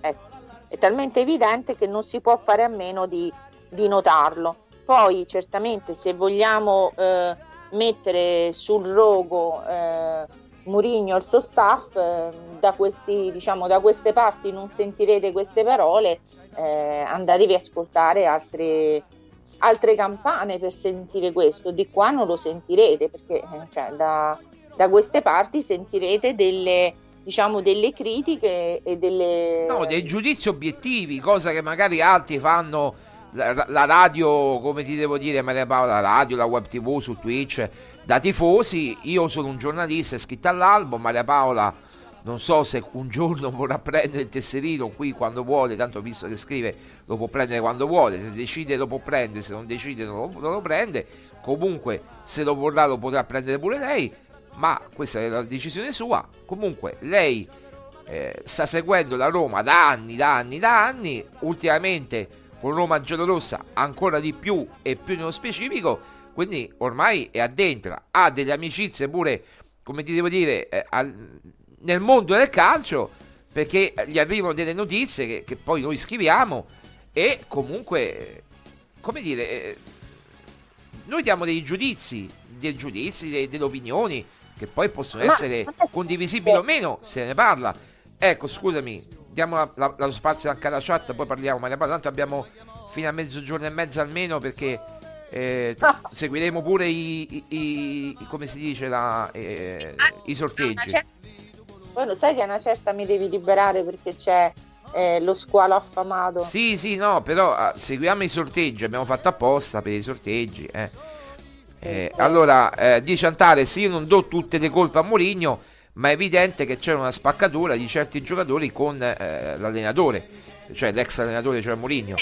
Ecco, è talmente evidente che non si può fare a meno di, di notarlo. Poi, certamente, se vogliamo eh, mettere sul rogo eh, Murigno e il suo staff, eh, da, questi, diciamo, da queste parti non sentirete queste parole, eh, andatevi a ascoltare altre, altre campane per sentire questo, di qua non lo sentirete perché eh, cioè, da, da queste parti sentirete delle, diciamo, delle critiche e delle... No, dei giudizi obiettivi, cosa che magari altri fanno la, la, radio, come ti devo dire Maria Paola, la radio, la web tv su Twitch, da tifosi, io sono un giornalista iscritto all'albo, Maria Paola non so se un giorno vorrà prendere il tesserino qui quando vuole, tanto visto che scrive lo può prendere quando vuole, se decide lo può prendere, se non decide non lo, non lo prende, comunque se lo vorrà lo potrà prendere pure lei, ma questa è la decisione sua, comunque lei eh, sta seguendo la Roma da anni, da anni, da anni, ultimamente con Roma giallorossa ancora di più e più nello specifico, quindi ormai è addentra, ha delle amicizie pure, come ti devo dire, eh, al, nel mondo del calcio, perché gli arrivano delle notizie che, che poi noi scriviamo e comunque, come dire, eh, noi diamo dei giudizi, dei giudizi, dei, delle opinioni che poi possono essere condivisibili o meno, se ne parla. Ecco, scusami, diamo la, la, lo spazio anche alla chat, poi parliamo, ma tanto abbiamo fino a mezzogiorno e mezzo almeno perché eh, seguiremo pure i, i, i, come si dice la, eh, i sorteggi. Poi lo sai che a una certa mi devi liberare perché c'è eh, lo squalo affamato. Sì, sì, no, però uh, seguiamo i sorteggi, abbiamo fatto apposta per i sorteggi. Eh. Eh, allora, eh, dice Antares, io non do tutte le colpe a Mourinho, ma è evidente che c'è una spaccatura di certi giocatori con eh, l'allenatore, cioè l'ex allenatore, cioè Mourinho.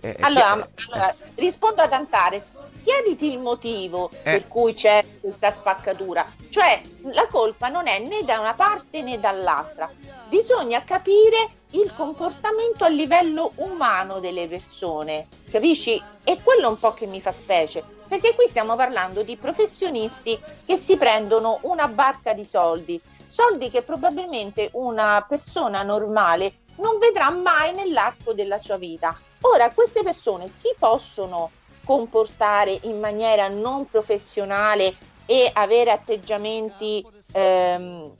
Eh, allora, allora, rispondo ad Antares, chiediti il motivo per cui c'è questa spaccatura, cioè la colpa non è né da una parte né dall'altra, bisogna capire il comportamento a livello umano delle persone, capisci? E quello un po' che mi fa specie, perché qui stiamo parlando di professionisti che si prendono una barca di soldi, soldi che probabilmente una persona normale non vedrà mai nell'arco della sua vita. Ora, queste persone si possono comportare in maniera non professionale e avere atteggiamenti ehm,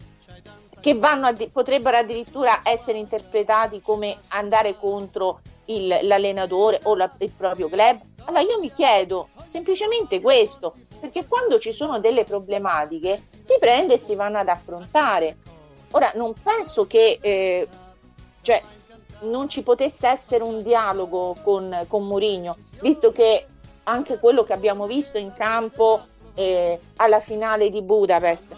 che addi- potrebbero addirittura essere interpretati come andare contro il, l'allenatore o la, il proprio club. Allora io mi chiedo semplicemente questo, perché quando ci sono delle problematiche si prende e si vanno ad affrontare. Ora non penso che eh, cioè, non ci potesse essere un dialogo con, con Mourinho, visto che anche quello che abbiamo visto in campo eh, alla finale di Budapest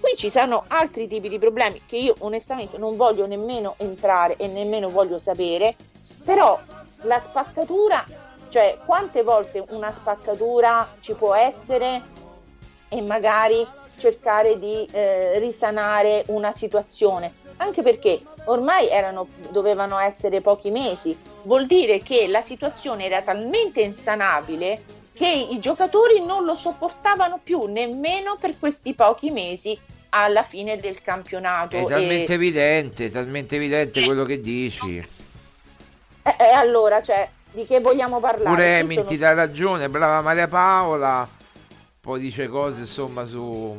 Qui ci sono altri tipi di problemi che io onestamente non voglio nemmeno entrare e nemmeno voglio sapere, però la spaccatura, cioè quante volte una spaccatura ci può essere e magari cercare di eh, risanare una situazione, anche perché ormai erano, dovevano essere pochi mesi, vuol dire che la situazione era talmente insanabile che i giocatori non lo sopportavano più nemmeno per questi pochi mesi alla fine del campionato. È talmente e... evidente, talmente evidente quello che dici. E, e allora, cioè, di che vogliamo parlare? Pure Emin sono... ti dà ragione, brava Maria Paola, poi dice cose insomma su,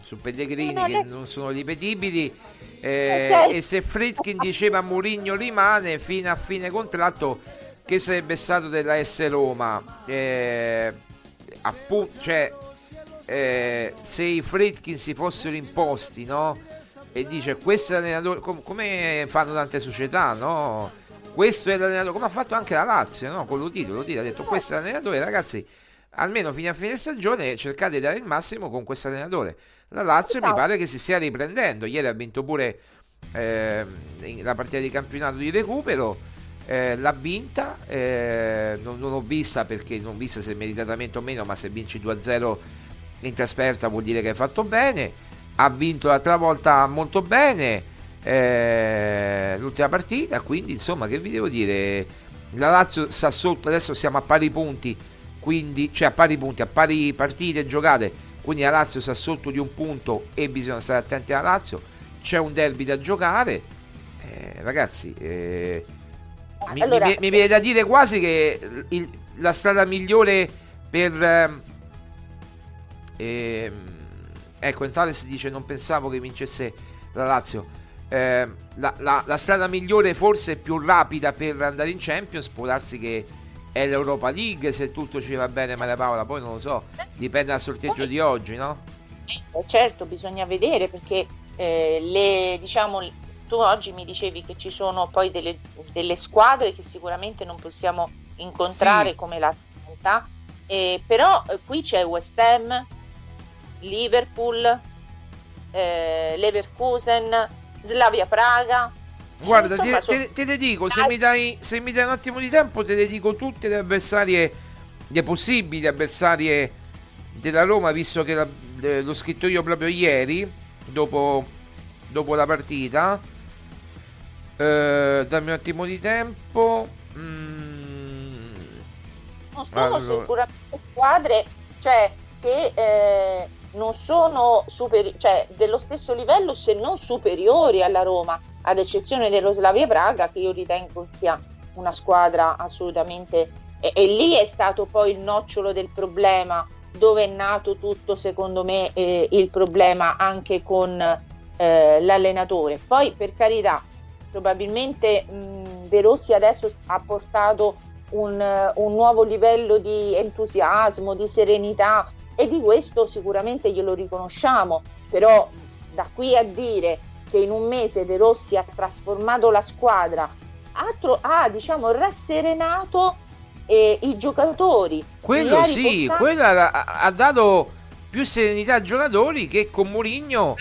su Pellegrini non che è... non sono ripetibili. Eh, okay. E se Fritkin diceva Murigno rimane fino a fine contratto che sarebbe stato della S Roma eh, appunto cioè eh, se i Fritkin si fossero imposti no? e dice questo è l'allenatore com- come fanno tante società no? Questo è l'allenatore come ha fatto anche la Lazio no? con Lutito Lutito ha detto questo è l'allenatore ragazzi almeno fino a fine stagione cercate di dare il massimo con questo allenatore la Lazio mi pare che si stia riprendendo ieri ha vinto pure eh, la partita di campionato di recupero eh, l'ha vinta, eh, non, non, ho vista perché non vista se meritatamente o meno, ma se vinci 2-0 in trasferta vuol dire che hai fatto bene. Ha vinto l'altra volta molto bene eh, l'ultima partita, quindi insomma che vi devo dire, la Lazio sta sotto, adesso siamo a pari punti, quindi, cioè a pari punti, a pari partite giocate, quindi la Lazio sta sotto di un punto e bisogna stare attenti alla Lazio, c'è un derby da giocare, eh, ragazzi, eh, allora, mi, mi, mi, viene da dire quasi che il, la strada migliore per... Eh, ecco, in tale si dice non pensavo che vincesse la Lazio. Eh, la, la, la, strada migliore, forse più rapida per andare in Champions, può darsi che è l'Europa League se tutto ci va bene Maria Paola, poi non lo so, dipende dal sorteggio di oggi, no? Eh, certo, bisogna vedere perché eh, le, diciamo, tu oggi mi dicevi che ci sono poi delle, delle squadre che sicuramente non possiamo incontrare sì. come l'Atalanta, eh, però eh, qui c'è West Ham, Liverpool, eh, Leverkusen, Slavia Praga. Guarda, Insomma, te, te, te, le dico, se mi, dai, se mi dai un attimo di tempo, te le dico tutte le avversarie, le possibili avversarie della Roma, visto che la, l'ho scritto io proprio ieri, dopo, dopo la partita Eh, dammi un attimo di tempo. Mm, Non sono allora. sicuramente squadre cioè, che eh, non sono superi- cioè, dello stesso livello se non superiori alla Roma, ad eccezione dello Slavia Praga che io ritengo sia una squadra assolutamente... E, e lì è stato poi il nocciolo del problema, dove è nato tutto secondo me eh, il problema anche con eh, l'allenatore. Poi per carità, probabilmente mh, De Rossi adesso ha portato un, un nuovo livello di entusiasmo, di serenità e di questo sicuramente glielo riconosciamo, però da qui a dire che in un mese De Rossi ha trasformato la squadra, ha, tro- ha diciamo rasserenato eh, i giocatori. Quello sì, riportati- quello ha, ha dato più serenità ai giocatori che con Mourinho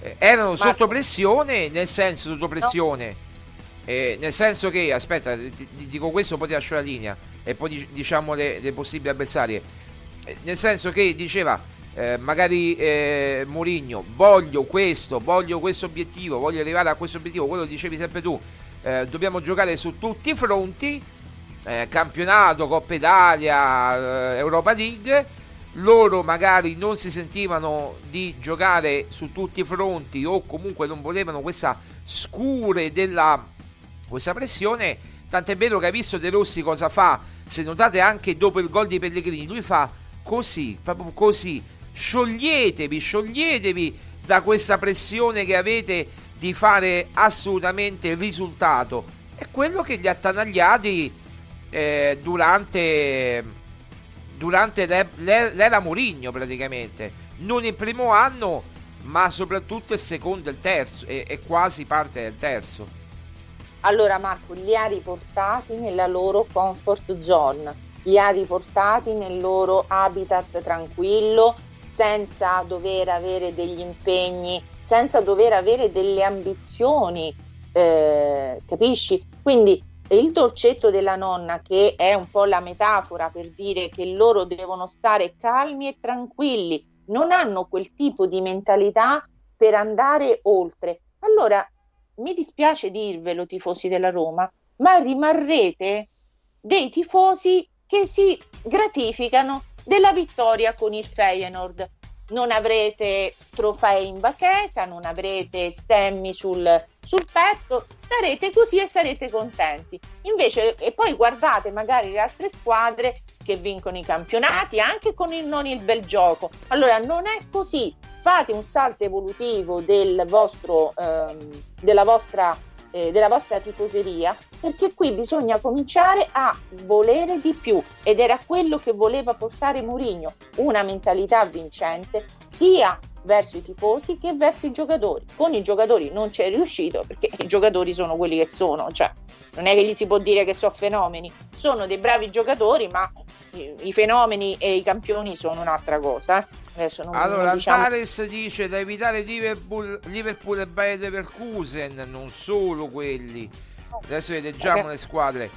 eh, erano sotto pressione, nel senso sotto pressione. Eh, nel senso che, aspetta, ti, ti dico questo, poi ti lascio la linea e poi dic- diciamo le, le possibili avversarie. Eh, nel senso che diceva, eh, magari eh, Mourinho, voglio questo, voglio questo obiettivo, voglio arrivare a questo obiettivo, quello dicevi sempre tu, eh, dobbiamo giocare su tutti i fronti, eh, campionato, Coppa Italia, eh, Europa League. Loro magari non si sentivano di giocare su tutti i fronti o comunque non volevano questa scure della questa pressione. Tant'è vero che hai visto De Rossi cosa fa. Se notate anche dopo il gol di Pellegrini, lui fa così, proprio così. Scioglietevi, scioglietevi da questa pressione che avete di fare assolutamente il risultato. È quello che gli attanagliati eh, durante, durante l'e- l'e- l'era Mourinho praticamente. Non il primo anno, ma soprattutto il secondo e il terzo, e, e quasi parte del terzo. Allora Marco li ha riportati nella loro comfort zone, li ha riportati nel loro habitat tranquillo, senza dover avere degli impegni, senza dover avere delle ambizioni, eh, capisci? Quindi il dolcetto della nonna, che è un po' la metafora per dire che loro devono stare calmi e tranquilli, non hanno quel tipo di mentalità per andare oltre. Allora mi dispiace dirvelo, tifosi della Roma, ma rimarrete dei tifosi che si gratificano della vittoria con il Feyenoord. Non avrete trofei in bacheca, non avrete stemmi sul, sul petto, starete così e sarete contenti. Invece, e poi guardate magari le altre squadre che vincono i campionati anche con il non il bel gioco. Allora, non è così. Fate un salto evolutivo del vostro, ehm, della, vostra, eh, della vostra tifoseria perché qui bisogna cominciare a volere di più ed era quello che voleva portare Mourinho, una mentalità vincente sia verso i tifosi che verso i giocatori. Con i giocatori non c'è riuscito perché i giocatori sono quelli che sono, cioè non è che gli si può dire che sono fenomeni, sono dei bravi giocatori, ma i, fenomeni e i campioni sono un'altra cosa. eh. Adesso non, Allora, non diciamo... Antares dice da evitare Liverpool, Liverpool e Bayer Leverkusen, non solo quelli. Adesso leggiamo Ok. le squadre.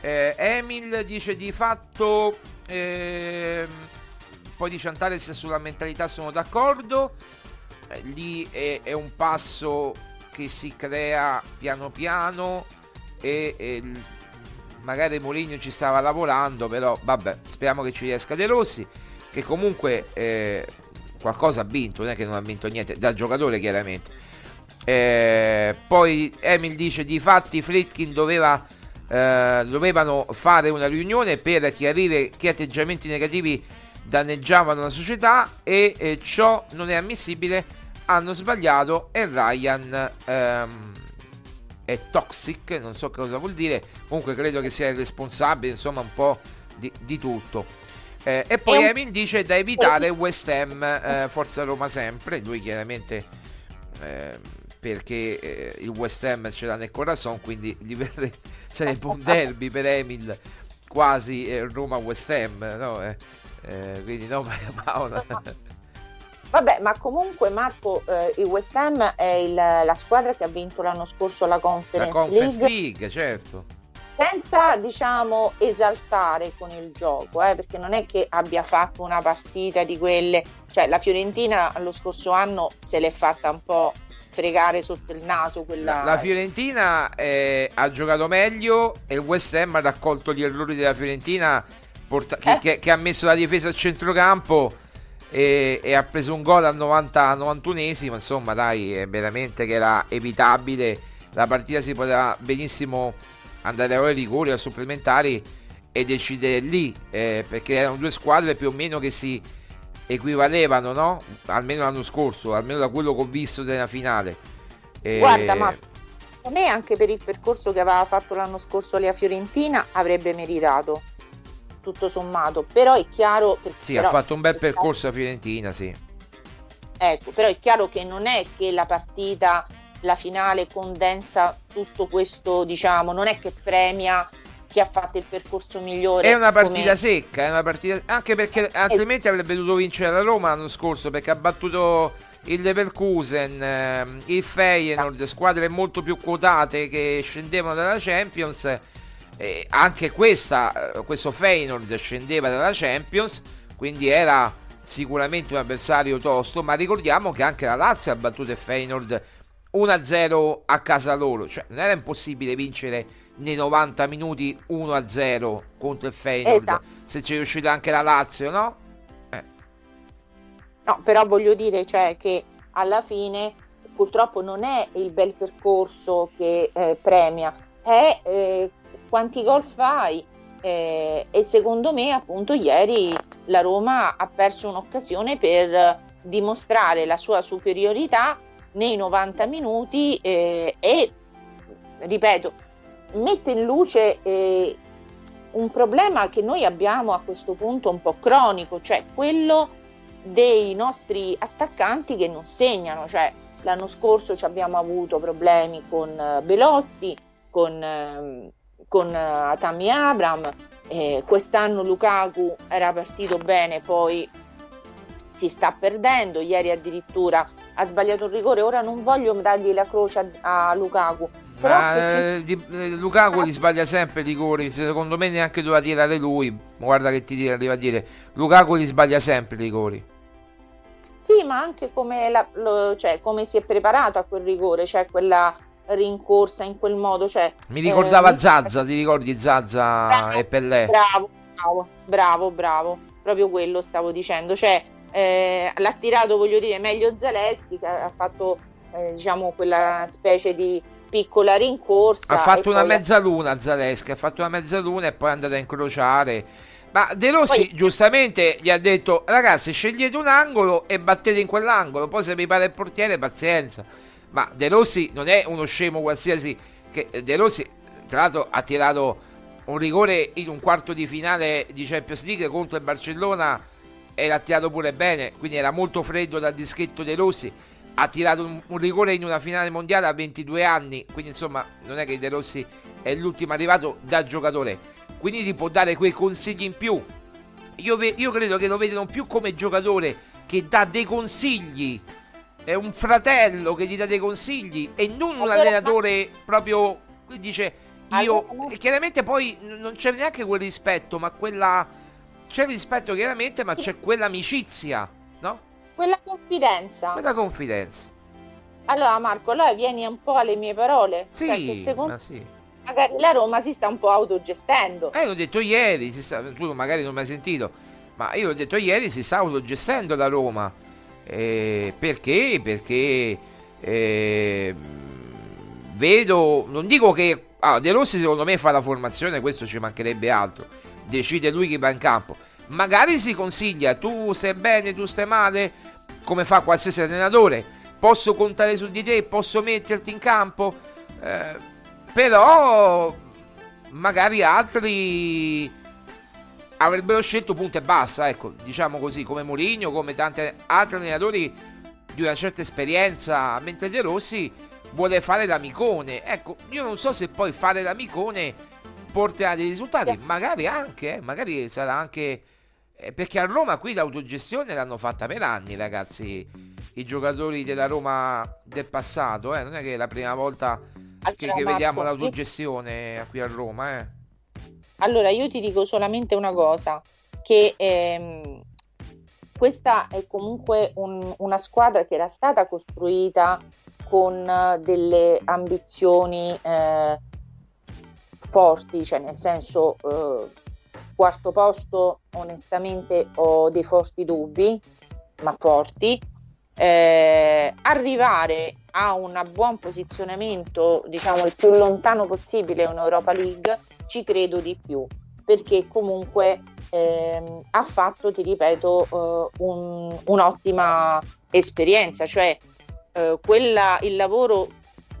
Eh, Emil dice di fatto, ehm, poi dice Antares sulla mentalità sono d'accordo. Eh, lì è, è un passo che si crea piano piano e, e magari Mourinho ci stava lavorando, però vabbè, speriamo che ci riesca De Rossi, che comunque eh, qualcosa ha vinto, non è che non ha vinto niente, da giocatore chiaramente. Eh, poi Emil dice di fatti Fritkin doveva, eh, dovevano fare una riunione per chiarire che atteggiamenti negativi danneggiavano la società e eh, ciò non è ammissibile, hanno sbagliato e Ryan ehm, è toxic, non so cosa vuol dire, comunque credo che sia il responsabile, insomma un po' di, di tutto. Eh, e poi Emin dice da evitare West Ham, eh, Forza Roma sempre, lui chiaramente eh, perché eh, il West Ham ce l'ha nel corazon, quindi verre- sarebbe un derby per Emil, quasi eh, Roma-West Ham, no? Eh, eh, quindi no Maria Paola. Vabbè, ma comunque Marco, eh, il West Ham è il- la squadra che ha vinto l'anno scorso la La Conference, Conference League, League, certo. senza diciamo esaltare con il gioco, eh, perché non è che abbia fatto una partita di quelle, cioè la Fiorentina lo scorso anno se l'è fatta un po' fregare sotto il naso quella... La, la Fiorentina eh, ha giocato meglio e il West Ham ha raccolto gli errori della Fiorentina porta- eh? che, che, ha messo la difesa a centrocampo e, e ha preso un gol al 90, 91esimo. Insomma, dai, è veramente che era evitabile. La partita si poteva benissimo andare a rigori, a supplementari e decidere lì eh, perché erano due squadre più o meno che si equivalevano, no? Almeno l'anno scorso, almeno da quello che ho visto della finale. E... Guarda, ma a me anche per il percorso che aveva fatto l'anno scorso la Fiorentina avrebbe meritato tutto sommato, però è chiaro Sì, però, ha fatto un bel percorso a Fiorentina, sì. Ecco, però è chiaro che non è che la partita la finale condensa tutto questo, diciamo, non è che premia chi ha fatto il percorso migliore. È una partita come... secca, è una partita... anche perché altrimenti avrebbe dovuto vincere la Roma l'anno scorso perché ha battuto il Leverkusen, ehm, il Feyenoord, squadre molto più quotate che scendevano dalla Champions. Eh, anche questa, eh, questo Feyenoord scendeva dalla Champions, quindi era sicuramente un avversario tosto, ma ricordiamo che anche la Lazio ha battuto il Feyenoord 1-0 a casa loro, cioè non era impossibile vincere nei 90 minuti 1-0 contro il Feyenoord esatto. se ci è riuscita anche la Lazio no? Eh. no però voglio dire cioè che alla fine purtroppo non è il bel percorso che eh, premia è eh, quanti gol fai eh, e secondo me appunto ieri la Roma ha perso un'occasione per dimostrare la sua superiorità nei 90 minuti eh, e ripeto mette in luce eh, un problema che noi abbiamo a questo punto un po' cronico, cioè quello dei nostri attaccanti che non segnano, cioè l'anno scorso abbiamo avuto problemi con uh, Belotti, con, uh, con uh, Atami Abram, eh, quest'anno Lukaku era partito bene, poi si sta perdendo, ieri addirittura ha sbagliato un rigore, ora non voglio dargli la croce a, a Lukaku, ma, eh, eh, Lukaku li sbaglia sempre i rigori. Secondo me neanche doveva tirare lui. Guarda che ti arriva a dire. Lukaku li sbaglia sempre i rigori. Sì, ma anche come, la, lo, cioè, come si è preparato a quel rigore, cioè quella rincorsa in quel modo. Cioè, Mi ricordava eh, Zazza, ti ricordi Zazza bravo, e Pellè? Bravo, bravo, bravo, bravo. Proprio quello stavo dicendo. Cioè, eh, l'ha tirato, voglio dire, meglio Zaleschi che ha fatto, eh, diciamo, quella specie di piccola rincorsa. Ha fatto una mezzaluna Zaleschi, ha fatto una mezzaluna e poi è andata a incrociare. Ma De Rossi poi... giustamente gli ha detto ragazzi scegliete un angolo e battete in quell'angolo, poi se vi pare il portiere pazienza. Ma De Rossi non è uno scemo qualsiasi, che De Rossi tra l'altro ha tirato un rigore in un quarto di finale di Champions League contro il Barcellona e l'ha tirato pure bene, quindi era molto freddo dal dischetto De Rossi ha tirato un, un, rigore in una finale mondiale a 22 anni, quindi insomma non è che De Rossi è l'ultimo arrivato da giocatore, quindi gli può dare quei consigli in più. Io, io credo che lo vedano più come giocatore che dà dei consigli, è un fratello che gli dà dei consigli e non un allenatore proprio dice io e chiaramente poi non c'è neanche quel rispetto, ma quella c'è rispetto chiaramente, ma c'è quell'amicizia, no? Quella confidenza. Quella confidenza. Allora Marco, allora vieni un po' alle mie parole. Sì, cioè secondo... sì. magari la Roma si sta un po' autogestendo. Eh, l'ho detto ieri, sta... tu magari non mi hai sentito, ma io l'ho detto ieri, si sta autogestendo la Roma. Eh, perché? Perché eh, vedo, non dico che... Ah, De Rossi secondo me fa la formazione, questo ci mancherebbe altro. Decide lui chi va in campo magari si consiglia, tu stai bene, tu stai male, come fa qualsiasi allenatore, posso contare su di te, posso metterti in campo, eh, però magari altri avrebbero scelto punto e basta, ecco, diciamo così, come Mourinho, come tanti altri allenatori di una certa esperienza, mentre De Rossi vuole fare l'amicone. Ecco, io non so se poi fare l'amicone porterà dei risultati, magari anche, eh, magari sarà anche perché a Roma qui l'autogestione l'hanno fatta per anni, ragazzi. I giocatori della Roma del passato, eh? non è che è la prima volta che, che vediamo l'autogestione qui a Roma. Eh. Allora, io ti dico solamente una cosa, che ehm, questa è comunque un, una squadra che era stata costruita con eh, delle ambizioni eh, forti, cioè nel senso eh, quarto posto onestamente ho dei forti dubbi, ma forti. Eh, arrivare a un buon posizionamento, diciamo il più lontano possibile in Europa League, ci credo di più, perché comunque ehm, ha fatto, ti ripeto, eh, un, un'ottima esperienza, cioè eh, quella, il lavoro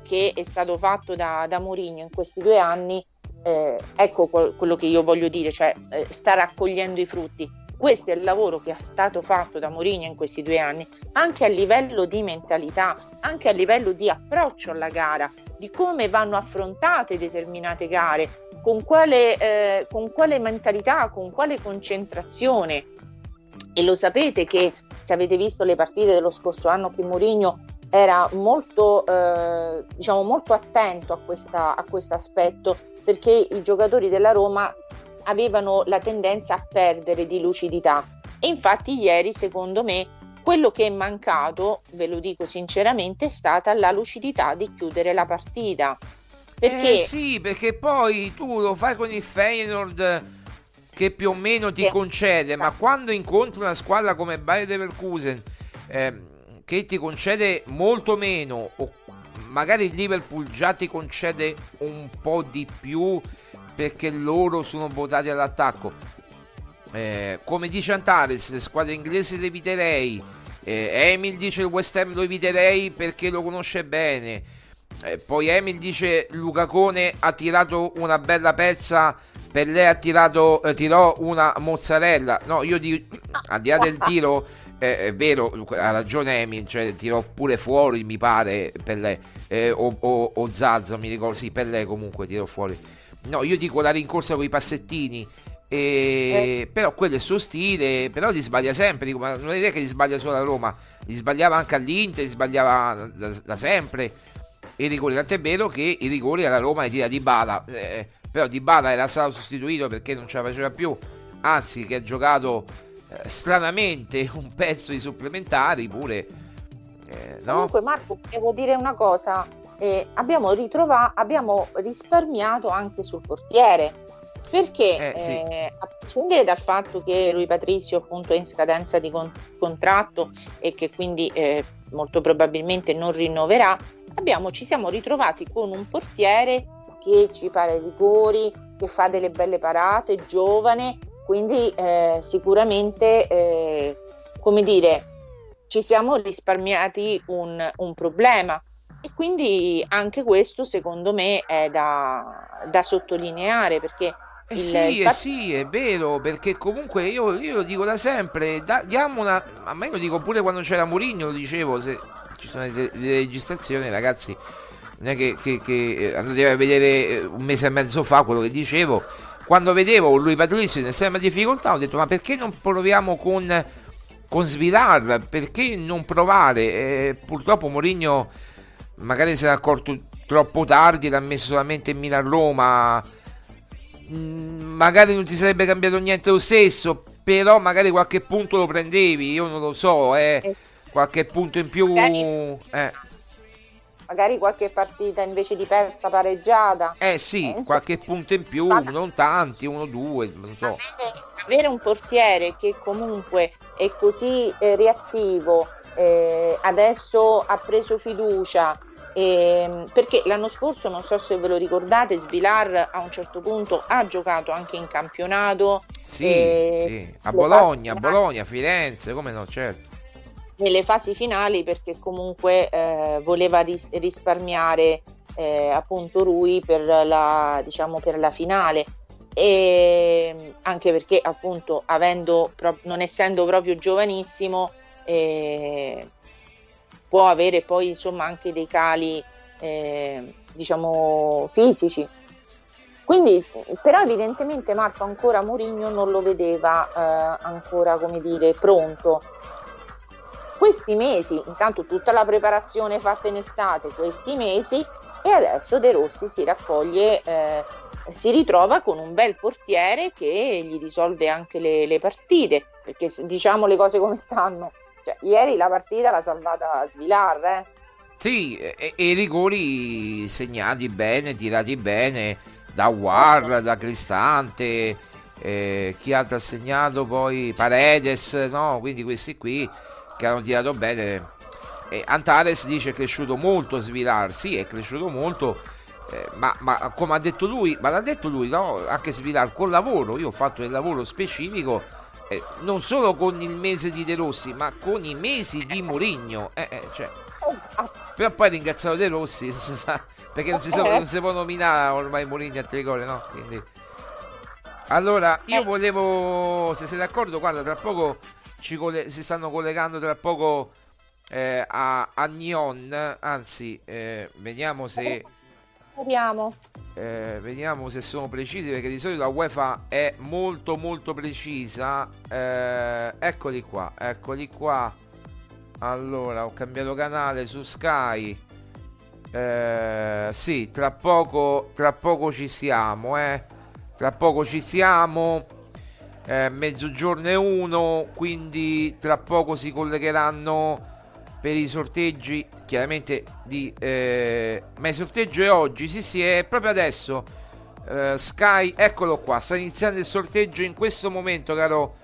che è stato fatto da, da Mourinho in questi due anni, eh, ecco quello che io voglio dire, cioè eh, sta raccogliendo i frutti. Questo è il lavoro che è stato fatto da Mourinho in questi due anni, anche a livello di mentalità, anche a livello di approccio alla gara, di come vanno affrontate determinate gare, con quale, eh, con quale mentalità, con quale concentrazione. E lo sapete che se avete visto le partite dello scorso anno che Mourinho era molto, eh, diciamo, molto attento a, questa, a questo aspetto perché i giocatori della Roma avevano la tendenza a perdere di lucidità e infatti ieri secondo me quello che è mancato, ve lo dico sinceramente, è stata la lucidità di chiudere la partita. Perché... Eh sì, perché poi tu lo fai con il Feyenoord che più o meno ti concede, ma quando incontri una squadra come Bayer Leverkusen eh, che ti concede molto meno o magari il Liverpool già ti concede un po' di più perché loro sono votati all'attacco. Eh, come dice Antares, le squadre inglesi le eviterei. Eh, Emil dice il West Ham lo eviterei perché lo conosce bene. Eh, poi Emil dice Luca Cone ha tirato una bella pezza. Per lei ha tirato, eh, tirò una mozzarella. No, io dico, al di là del tiro, è vero, ha ragione Emil, cioè tirò pure fuori, mi pare, per lei. Eh, o, o, o Zazzo, mi ricordo, sì, per lei comunque tirò fuori. No, io dico la rincorsa con i passettini. E... Eh. Però quello è il suo stile, però li sbaglia sempre. Dico, ma non è idea che li sbaglia solo a Roma, li sbagliava anche all'Inter, li sbagliava da, da sempre. I rigori, tant'è vero che i rigori alla Roma li tira di Bala. Eh, però Di Bala era stato sostituito perché non ce la faceva più. Anzi, che ha giocato stranamente un pezzo di supplementari pure. Eh, no? Comunque, Marco, devo dire una cosa eh, abbiamo ritrovato, abbiamo risparmiato anche sul portiere. Perché, eh, sì. eh, a prescindere dal fatto che Rui Patricio appunto è in scadenza di con- contratto e che quindi eh, molto probabilmente non rinnoverà, abbiamo, ci siamo ritrovati con un portiere che ci pare rigori, che fa delle belle parate, giovane, quindi eh, sicuramente, eh, come dire, ci siamo risparmiati un, un problema. E quindi anche questo secondo me è da, da sottolineare perché eh sì, eh sì, è vero, perché comunque io, io lo dico da sempre, da, diamo una, a me lo dico pure quando c'era Mourinho, lo dicevo, se ci sono le, le registrazioni ragazzi, non è che, che, che, eh, andate a vedere eh, un mese e mezzo fa quello che dicevo, quando vedevo lui Patrizio in estrema difficoltà ho detto ma perché non proviamo con, con Svilar, perché non provare? Eh, purtroppo Mourinho magari si è accorto troppo tardi, l'ha messo solamente in Milan-Roma. Mm, magari non ti sarebbe cambiato niente lo stesso, però magari qualche punto lo prendevi, io non lo so, eh. eh. qualche punto in più. Eh. Magari qualche partita invece di persa pareggiata. Eh sì, eh, qualche punto in più, ma... non tanti, uno, due, non so. Avere un portiere che comunque è così eh, reattivo eh, adesso ha preso fiducia eh, perché l'anno scorso, non so se ve lo ricordate, Svilar a un certo punto ha giocato anche in campionato. Sì, eh, sì. a Bologna, a Bologna, a Firenze, come no, certo. Nelle fasi finali perché comunque eh, voleva ris- risparmiare eh, appunto Rui per la, diciamo, per la finale. E anche perché appunto avendo, non essendo proprio giovanissimo eh, può avere poi insomma anche dei cali eh, diciamo fisici. Quindi però evidentemente Marco ancora Mourinho non lo vedeva eh, ancora come dire pronto questi mesi intanto tutta la preparazione fatta in estate questi mesi e adesso De Rossi si raccoglie eh, si ritrova con un bel portiere che gli risolve anche le, le partite perché diciamo le cose come stanno cioè, ieri la partita l'ha salvata Svilar, eh? Sì, e, i rigori segnati bene, tirati bene da War, da Cristante, eh, chi altro ha segnato poi Paredes, no? Quindi questi qui che hanno tirato bene. E Antares dice è cresciuto molto Svilar, sì, è cresciuto molto, eh, ma, ma, come ha detto lui, ma l'ha detto lui, no? Anche Svilar col lavoro, io ho fatto del lavoro specifico, eh, non solo con il mese di De Rossi, ma con i mesi di Mourinho. Eh, eh, cioè. Però poi ringraziato De Rossi, perché non si, so, non si può nominare ormai Mourinho a Tricore, no? Quindi... Allora, io volevo, se sei d'accordo, guarda, tra poco coll- si stanno collegando tra poco eh, a, a Nyon, anzi, eh, vediamo se... Vediamo. Eh, vediamo se sono precisi perché di solito la UEFA è molto molto precisa. Eh, eccoli qua, eccoli qua. Allora, ho cambiato canale su Sky. Eh, sì, tra poco, tra poco ci siamo, eh. Tra poco ci siamo. Eh, mezzogiorno e uno, quindi tra poco si collegheranno per i sorteggi chiaramente di eh, ma il sorteggio è oggi sì sì è proprio adesso. Eh, Sky eccolo qua sta iniziando il sorteggio in questo momento caro,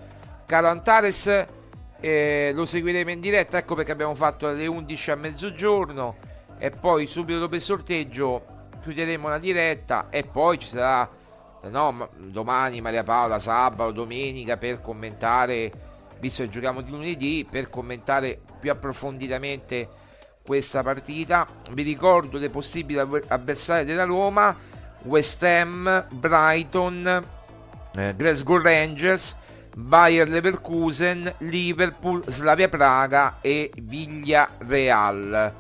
caro Antares lo seguiremo in diretta ecco perché abbiamo fatto alle 11 a mezzogiorno e poi subito dopo il sorteggio chiuderemo la diretta e poi ci sarà no, domani Maria Paola sabato domenica per commentare visto che giochiamo di lunedì, per commentare più approfonditamente questa partita. Vi ricordo le possibili avversarie della Roma: West Ham, Brighton, eh, Glasgow Rangers, Bayer Leverkusen, Liverpool, Slavia Praga e Villarreal.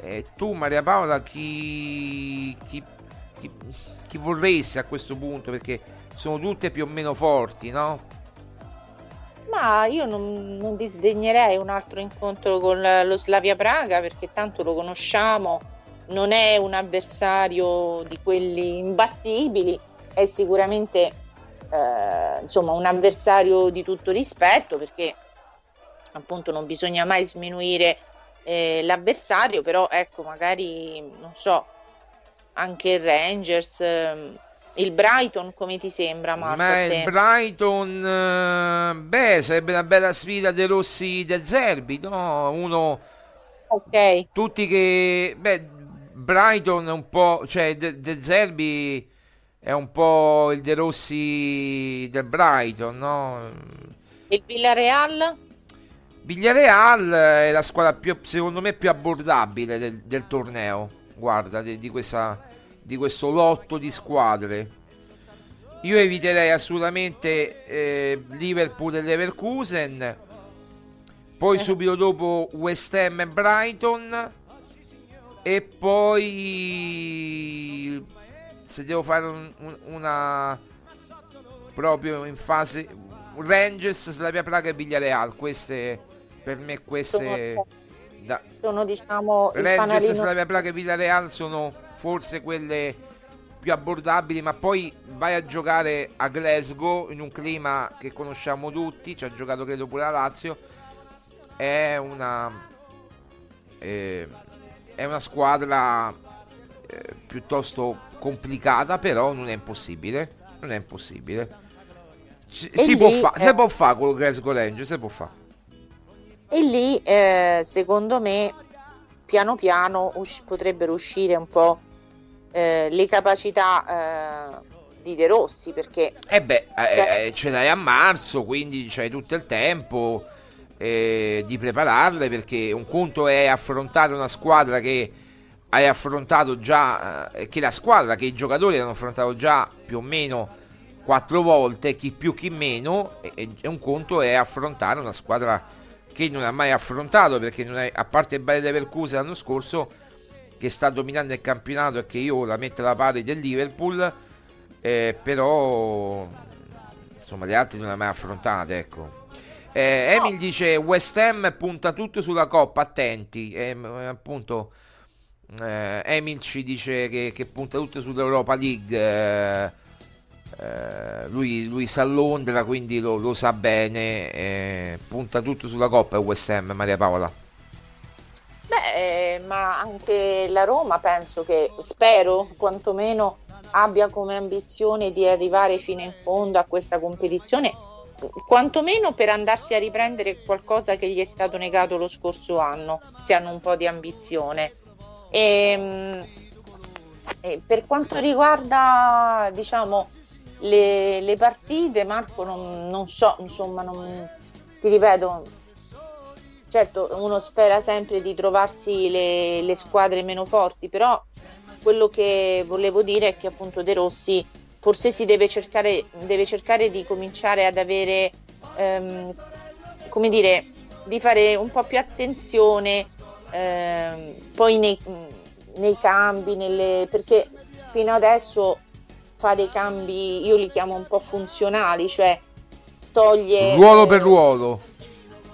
E tu, Maria Paola, chi, chi, chi, chi vorresti a questo punto? Perché sono tutte più o meno forti, no? Ma io non, non disdegnerei un altro incontro con lo Slavia Praga perché tanto lo conosciamo, non è un avversario di quelli imbattibili, è sicuramente eh, insomma un avversario di tutto rispetto perché appunto non bisogna mai sminuire eh, l'avversario, però ecco magari non so, anche il Rangers. Eh, il Brighton come ti sembra Marco? Ma il Brighton, eh, beh, sarebbe una bella sfida dei Rossi del Zerbi, no? Uno... Ok. Tutti che... Beh, Brighton è un po'... Cioè, De, de Zerbi è un po' il De Rossi del Brighton, no? Il Villarreal? Villarreal è la squadra più, secondo me, più abbordabile del, del torneo. Guarda, di, di questa di questo lotto di squadre. Io eviterei assolutamente eh, Liverpool e Leverkusen, poi eh. subito dopo West Ham e Brighton e poi se devo fare un, un, una proprio in fase Rangers, Slavia Praga e Villareal, queste per me queste sono, da, sono diciamo Rangers, Slavia Praga e Villareal sono forse quelle più abbordabili, ma poi vai a giocare a Glasgow in un clima che conosciamo tutti, ci ha giocato credo pure la Lazio, è una, eh, è una squadra eh, piuttosto complicata, però non è impossibile, non è impossibile. Si, si può fare, eh, può fare con Glasgow Rangers, si può fare. E lì, eh, secondo me, piano piano us- potrebbero uscire un po' Eh, le capacità eh, di De Rossi perché eh beh eh, cioè... Eh, ce l'hai a marzo quindi c'hai tutto il tempo eh, di prepararle perché un conto è affrontare una squadra che hai affrontato già che la squadra che i giocatori hanno affrontato già più o meno quattro volte chi più chi meno e, e un conto è affrontare una squadra che non ha mai affrontato perché è, a parte il Bayer Leverkusen l'anno scorso che sta dominando il campionato e che io la metto alla pari del Liverpool, eh, però insomma le altre non le ha mai affrontate, ecco. Eh, Emil no. dice West Ham punta tutto sulla coppa, attenti, eh, appunto eh, Emil ci dice che, che, punta tutto sull'Europa League, eh, eh, lui, lui sa Londra quindi lo, lo sa bene, punta tutto sulla coppa West Ham, Maria Paola. Beh, eh, ma anche la Roma penso che, spero quantomeno, abbia come ambizione di arrivare fino in fondo a questa competizione, quantomeno per andarsi a riprendere qualcosa che gli è stato negato lo scorso anno, se hanno un po' di ambizione. E, ehm, e per quanto riguarda, diciamo, le, le partite, Marco, non, non so, insomma, non, ti ripeto, certo uno spera sempre di trovarsi le, le, squadre meno forti, però quello che volevo dire è che appunto De Rossi forse si deve cercare, deve cercare di cominciare ad avere, ehm, come dire, di fare un po' più attenzione ehm, poi nei, nei cambi, nelle, perché fino adesso fa dei cambi, io li chiamo un po' funzionali, cioè toglie... Ruolo per ruolo.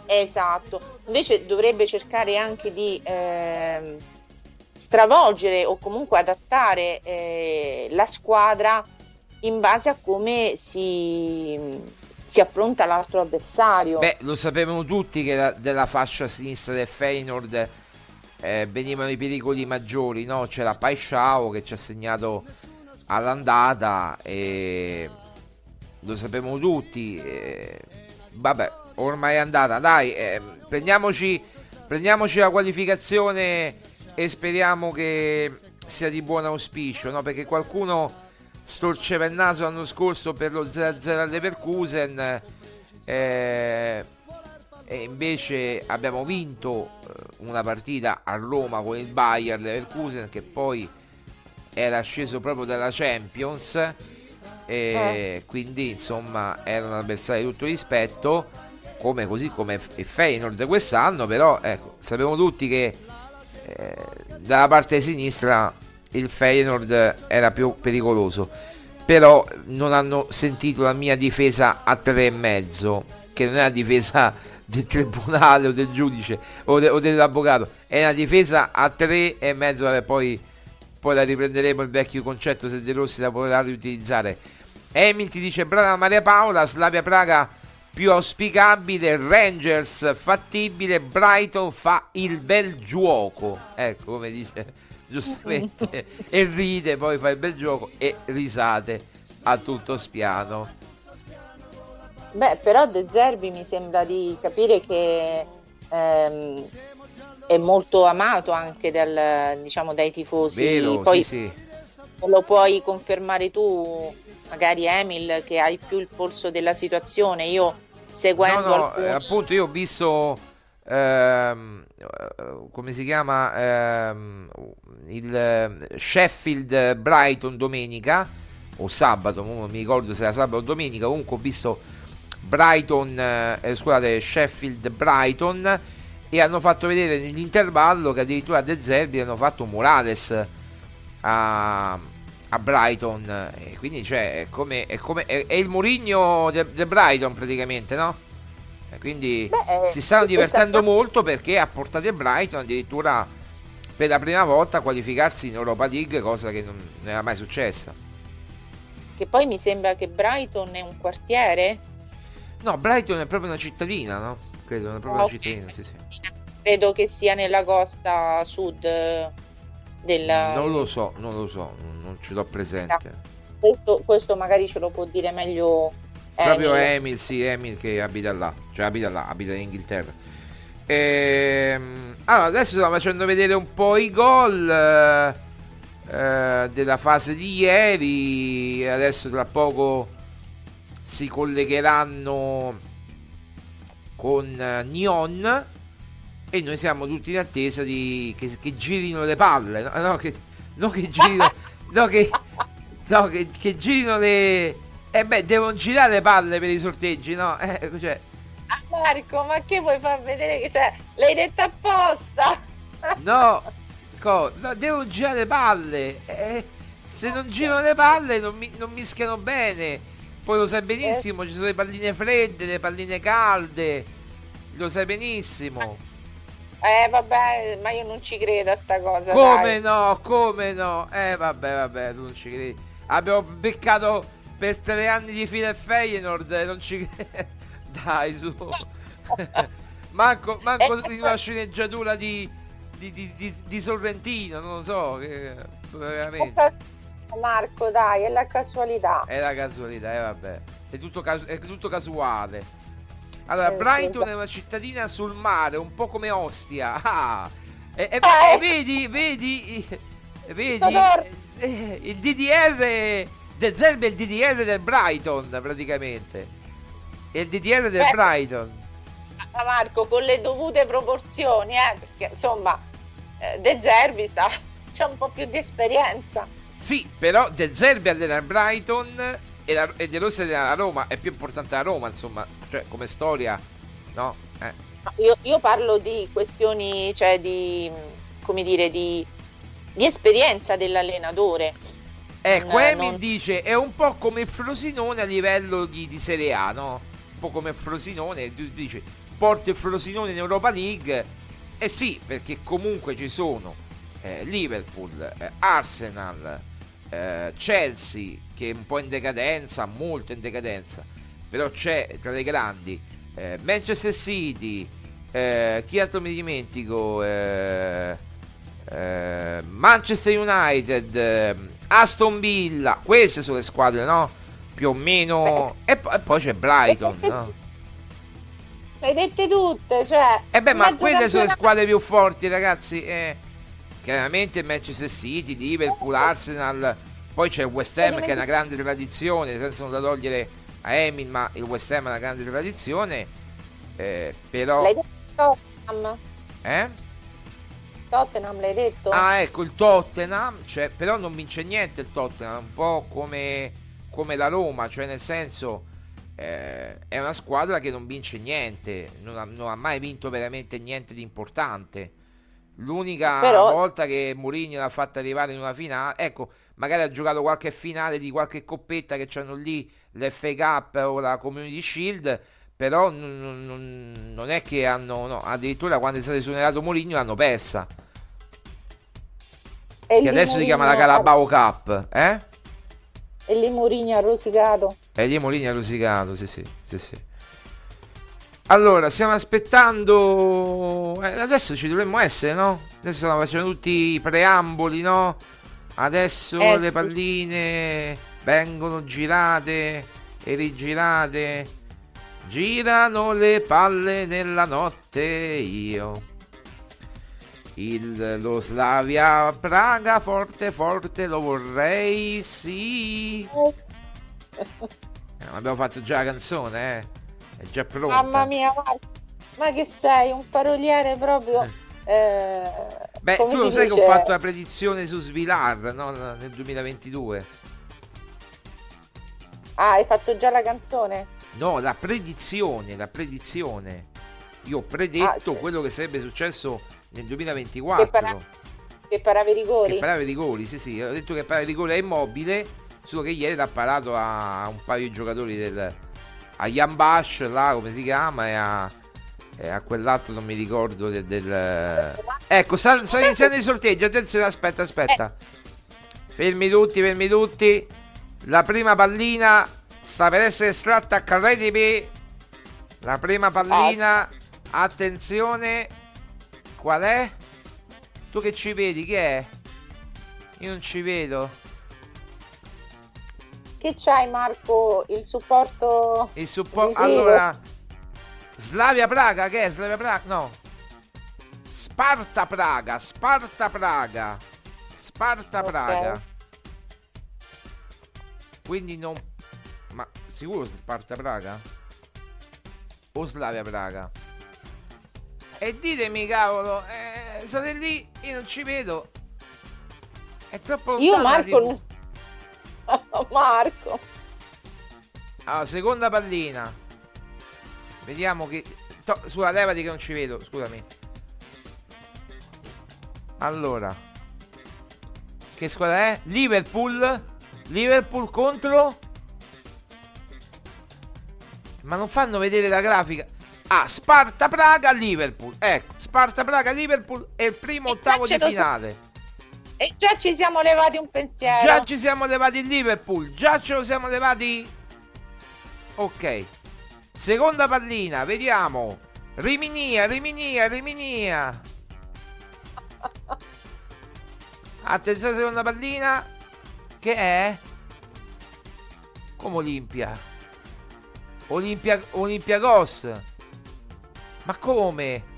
Esatto, invece dovrebbe cercare anche di eh, stravolgere o comunque adattare eh, la squadra in base a come si, si affronta l'altro avversario. Beh, lo sapevano tutti che la, della fascia sinistra del Feyenoord eh, venivano i pericoli maggiori, no? C'era Paisciao che ci ha segnato all'andata e lo sapevamo tutti. E... Vabbè, ormai è andata. Dai, eh, prendiamoci, prendiamoci la qualificazione e speriamo che sia di buon auspicio, no? Perché qualcuno storceva il naso l'anno scorso per lo 0-0 all'Everkusen eh, e invece abbiamo vinto eh, una partita a Roma con il Bayern Leverkusen che poi era sceso proprio dalla Champions e eh. quindi insomma era un avversario di tutto rispetto come così come il Feyenoord quest'anno però ecco, sappiamo tutti che eh, dalla parte sinistra il Feyenoord era più pericoloso però non hanno sentito la mia difesa a tre e mezzo che non è la difesa del tribunale o del giudice o, de, o dell'avvocato è una difesa a tre e mezzo poi poi la riprenderemo il vecchio concetto se De Rossi la potrà riutilizzare. Emil ti dice brava Maria Paola, Slavia Praga più auspicabile, Rangers fattibile, Brighton fa il bel gioco. Ecco come dice giustamente. e ride, poi fa il bel gioco e risate a tutto spiano. Beh, però De Zerbi mi sembra di capire che ehm, è molto amato anche dal, diciamo, dai tifosi. Vero, Poi sì, sì. lo puoi confermare tu, magari Emil, che hai più il polso della situazione. Io seguendo no, no, alcuni... appunto io ho visto ehm, come si chiama ehm, il eh, Sheffield Brighton domenica o sabato, non mi ricordo se era sabato o domenica, comunque ho visto Brighton, eh, scusate, Sheffield Brighton e hanno fatto vedere nell'intervallo che addirittura De Zerbi hanno fatto Morales a, a Brighton e quindi cioè è come, è, come, è, è il Mourinho del de Brighton praticamente no? E quindi Beh, si stanno divertendo esatto. molto perché ha portato il Brighton addirittura per la prima volta a qualificarsi in Europa League cosa che non, non era mai successa che poi mi sembra che Brighton è un quartiere no Brighton è proprio una cittadina no? credo, una propria okay. cittadina, sì, sì. Credo che sia nella costa sud della... Non lo so, non lo so, non ce l'ho presente. Questo, questo magari ce lo può dire meglio Proprio Emil, sì, Emil che abita là, cioè abita là, abita in Inghilterra. Ehm, allora, adesso stiamo facendo vedere un po' i gol eh, della fase di ieri. Adesso tra poco si collegheranno con uh, Nyon e noi siamo tutti in attesa di che, che girino le palle, no, no che, no, che girino, no, che, no, che, che girino le... Eh beh, devono girare le palle per i sorteggi, no? Eh, cioè... Ah, Marco, ma che vuoi far vedere che cioè, l'hai detta apposta? no, co, no, devono girare le palle. Eh, se non girano le palle non, mi, non mischiano bene. Poi lo sai benissimo, eh. ci sono le palline fredde, le palline calde. Lo sai benissimo. Eh vabbè, ma io non ci credo a sta cosa. Come dai. no? Come no? Eh vabbè, vabbè, tu non ci credi. Abbiamo beccato per tre anni di fila il Feyenoord, non ci credi. Dai, su. manco manco eh, in una sceneggiatura di, di, di, di, Sorrentino, non lo so, che, veramente. Marco, dai, è la casualità. È la casualità, eh, vabbè. È tutto, casu- è tutto casuale. Allora, Eh, Brighton è una cittadina sul mare, un po' come Ostia. Ah, e, e- Eh. e vedi, vedi, vedi, Todor. eh, il DDR del Zerbe è il DDR del Brighton, praticamente. È il DDR del Eh. Brighton. Ma Marco, con le dovute proporzioni, eh, perché insomma, eh, De Zerbi sta, c'è un po' più di esperienza. Sì, però De Zerbi allena Brighton e, la, e De Rossi allena la Roma. È più importante la Roma, insomma, cioè come storia, no? Eh. No, Io, io parlo di questioni, cioè di, come dire, di, di esperienza dell'allenatore. Ecco, Non- Emil non- dice è un po' come Frosinone a livello di, di Serie A, no? Un po' come Frosinone, tu dici porti il Frosinone in Europa League. Eh sì, perché comunque ci sono eh, Liverpool, eh, Arsenal, eh, Chelsea, che è un po' in decadenza, molto in decadenza, però c'è tra le grandi eh, Manchester City, eh, chi altro mi dimentico? Eh, eh, Manchester United, eh, Aston Villa, queste sono le squadre, no? Più o meno. E, po- e poi c'è Brighton, no? Le hai dette tutte, cioè... E beh, ma quelle sono le squadre più forti, ragazzi. Eh, chiaramente Manchester City, Liverpool, Arsenal. Poi c'è il West Ham che è una grande tradizione, senza nulla togliere a Emil, ma il West Ham è una grande tradizione. Eh, però. L'hai detto Tottenham? Eh? Tottenham l'hai detto? Ah, ecco il Tottenham, cioè, però non vince niente il Tottenham, un po' come, come la Roma, cioè nel senso eh, è una squadra che non vince niente, non ha, non ha mai vinto veramente niente di importante. L'unica Però- volta che Mourinho l'ha fatta arrivare in una finale, ecco, magari ha giocato qualche finale di qualche coppetta che c'hanno lì l'FA Cup o la Community Shield, però non, non- non- è che hanno, no, addirittura quando è stato esonerato Mourinho l'hanno persa E che adesso si chiama la Mourinho- Carabao Cup, eh? E lì Mourinho ha rosicato. E lì Molini ha rosicato, sì, sì, sì, sì. Allora, stiamo aspettando. eh, adesso ci dovremmo essere, no? Adesso stanno facendo tutti i preamboli, no? Adesso Eh, le palline vengono girate e rigirate. Girano le palle nella notte io. Il, lo Slavia Praga forte forte lo vorrei, sì. Eh, abbiamo fatto già la canzone, eh. È già pronta. Mamma mia, Marco, ma che sei? Un paroliere proprio... eh, Beh, come tu lo sai che ho fatto la predizione su Svilar, no? Nel 2022. Ah, hai fatto già la canzone? No, la predizione, la predizione. Io ho predetto Ah, quello che sarebbe successo nel Che 2024. para- Che parava i rigori? Che parava i rigori, sì, sì. Ho detto che parava i rigori è immobile, solo che ieri l'ha parato a un paio di giocatori del... A Jan Bash, là, come si chiama, e a, e a quell'altro non mi ricordo del... del- Ecco, sta, sta iniziando il sorteggio, attenzione, aspetta, aspetta. Fermi tutti, fermi tutti. La prima pallina sta per essere estratta, credimi. La prima pallina, attenzione. Qual è? Tu che ci vedi? Chi è? Io non ci vedo. Che c'hai Marco? Il supporto... Il supporto. Allora. Slavia Praga, che è? Slavia Praga? No. Sparta Praga, Sparta Praga. Sparta Ok. Praga. Quindi non. Ma sicuro Sparta Praga? O Slavia Praga? E ditemi, cavolo, eh, state lì, io non ci vedo. È troppo Io Marco... TV. Marco... Allora, seconda pallina. Vediamo che. to- sulla levati che non ci vedo, scusami. Allora. Che squadra è? Liverpool. Liverpool contro. Ma non fanno vedere la grafica. Ah, Sparta Praga Liverpool. Ecco, Sparta Praga Liverpool è il primo ottavo di lo so- finale. E già ci siamo levati un pensiero. Già ci siamo levati il Liverpool, già ce lo siamo levati. Ok. Seconda pallina, vediamo. Riminia, Riminia, Riminia. Attenzione, seconda pallina. Che è? Come Olimpia? Olimpia, Olympiacos. Ma come?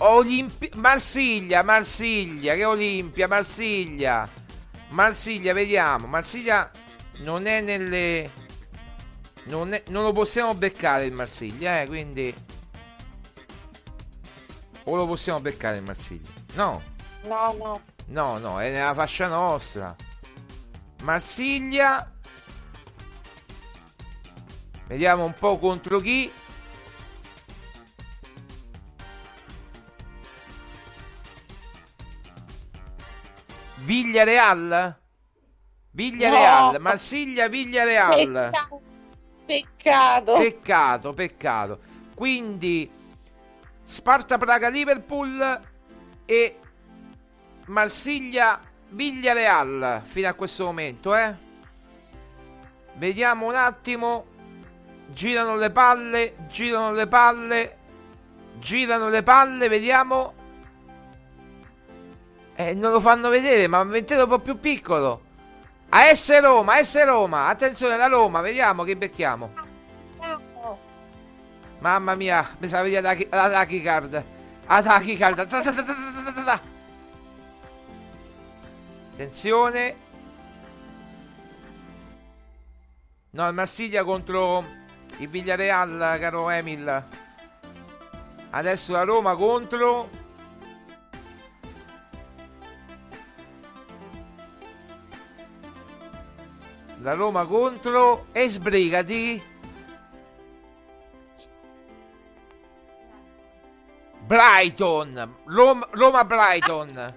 Olimpi- Marsiglia, Marsiglia, che Olimpia, Marsiglia. Marsiglia, vediamo. Marsiglia non è nelle... Non, è... non lo possiamo beccare il Marsiglia, eh, quindi... O lo possiamo beccare il Marsiglia? No. No, no. No, no, è nella fascia nostra. Marsiglia. Vediamo un po' contro chi. Villareal? Villareal, No. Marsiglia Villareal. Peccato. Peccato. Peccato, peccato. Quindi Sparta Praga Liverpool e Marsiglia Villareal fino a questo momento, eh. Vediamo un attimo. Girano le palle, girano le palle. Girano le palle, vediamo. Eh, non lo fanno vedere, ma mettete un po' più piccolo. AS Roma, AS Roma. Attenzione, la Roma, vediamo che becchiamo. Mamma mia, mi sa vedere la, tachicard. La tachicard. Ta- ta- ta- ta- ta- ta- ta- ta. Attenzione. No, il Marsiglia contro il Villareal, caro Emil. Adesso la Roma contro La Roma contro e sbrigati. Brighton, Rom- Roma-Brighton.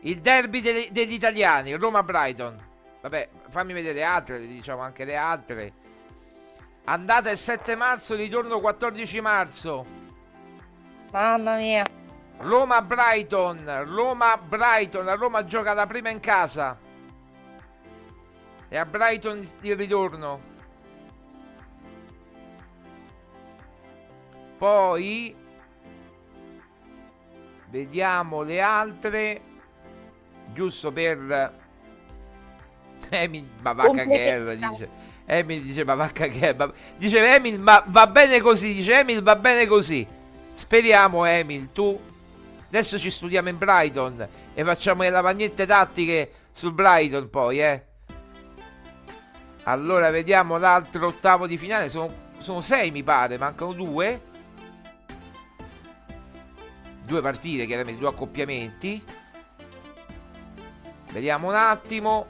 Il derby degli, degli italiani, Roma-Brighton. Vabbè, fammi vedere altre, diciamo anche le altre. Andata il 7 marzo, ritorno 14 marzo. Mamma mia. Roma-Brighton, Roma-Brighton. La Roma gioca la prima in casa. E a Brighton il ritorno. Poi vediamo le altre. Giusto per Emil Bavacca Guerra dice. Emil dice Bavacca Guerra. Dice Emil, ma va bene così. Dice Emil, va bene così. Speriamo, Emil, tu. Adesso ci studiamo in Brighton e facciamo le lavagnette tattiche sul Brighton poi, eh. Allora vediamo l'altro ottavo di finale. Sono, sono sei, mi pare. Mancano due. Due partite, chiaramente, due accoppiamenti. Vediamo un attimo.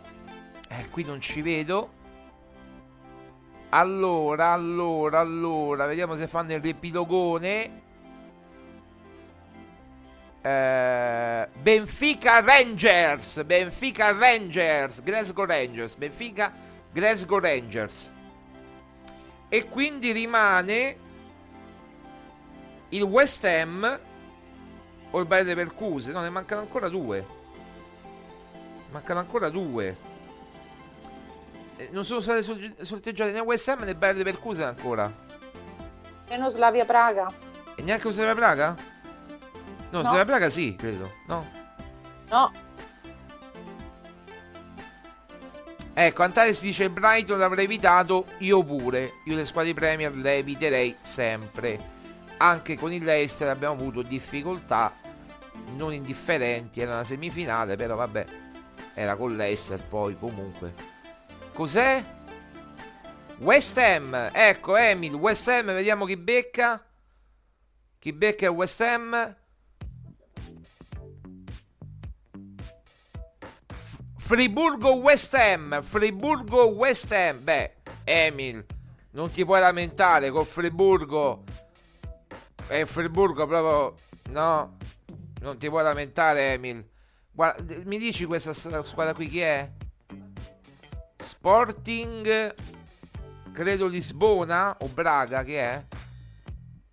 Eh, qui non ci vedo. Allora, allora, allora. Vediamo se fanno il riepilogone. Eh, Benfica Rangers. Benfica Rangers. Glasgow Rangers. Benfica Glasgow Rangers. E quindi rimane il West Ham o il Bayer Leverkusen. No, ne mancano ancora due. Mancano ancora due. Eh, Non sono state sorteggiate né West Ham né Bayer Leverkusen ancora. Meno Slavia Praga. E neanche Slavia Praga? No, No. Slavia Praga sì, credo. No. No. Ecco, Antares dice Brighton l'avrei evitato, io pure. Io le squadre Premier le eviterei sempre. Anche con il Leicester abbiamo avuto difficoltà non indifferenti, era una semifinale, però vabbè, era con Leicester poi comunque. Cos'è? West Ham, ecco Emil, West Ham, vediamo chi becca. Chi becca è West Ham. Friburgo West Ham, Friburgo West Ham. Beh, Emil, non ti puoi lamentare con Friburgo. E Friburgo proprio no. Non ti puoi lamentare, Emil. Guarda, mi dici questa squadra qui chi è? Sporting credo Lisbona o Braga che è?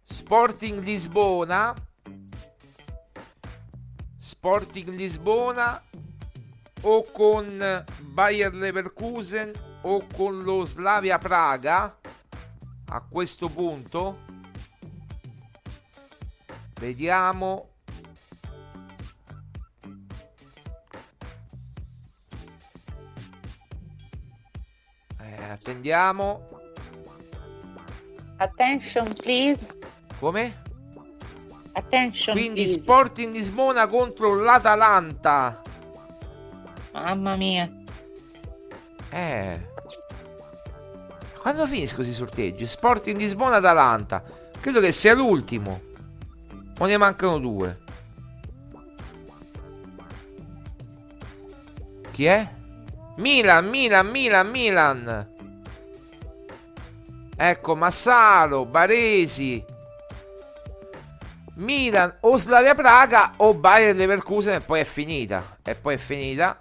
Sporting Lisbona. Sporting Lisbona o con Bayer Leverkusen o con lo Slavia Praga a questo punto vediamo eh, attendiamo attention please come? attention quindi please. Sporting Lisbona contro l'Atalanta Mamma mia. Eh. Quando finiscono questi sorteggi? Sporting Lisbona Atalanta. Credo che sia l'ultimo. O ne mancano due. Chi è? Milan, Milan, Milan, Milan. Ecco, Massaro, Baresi. Milan o Slavia Praga o Bayern Leverkusen e poi è finita. E poi è finita.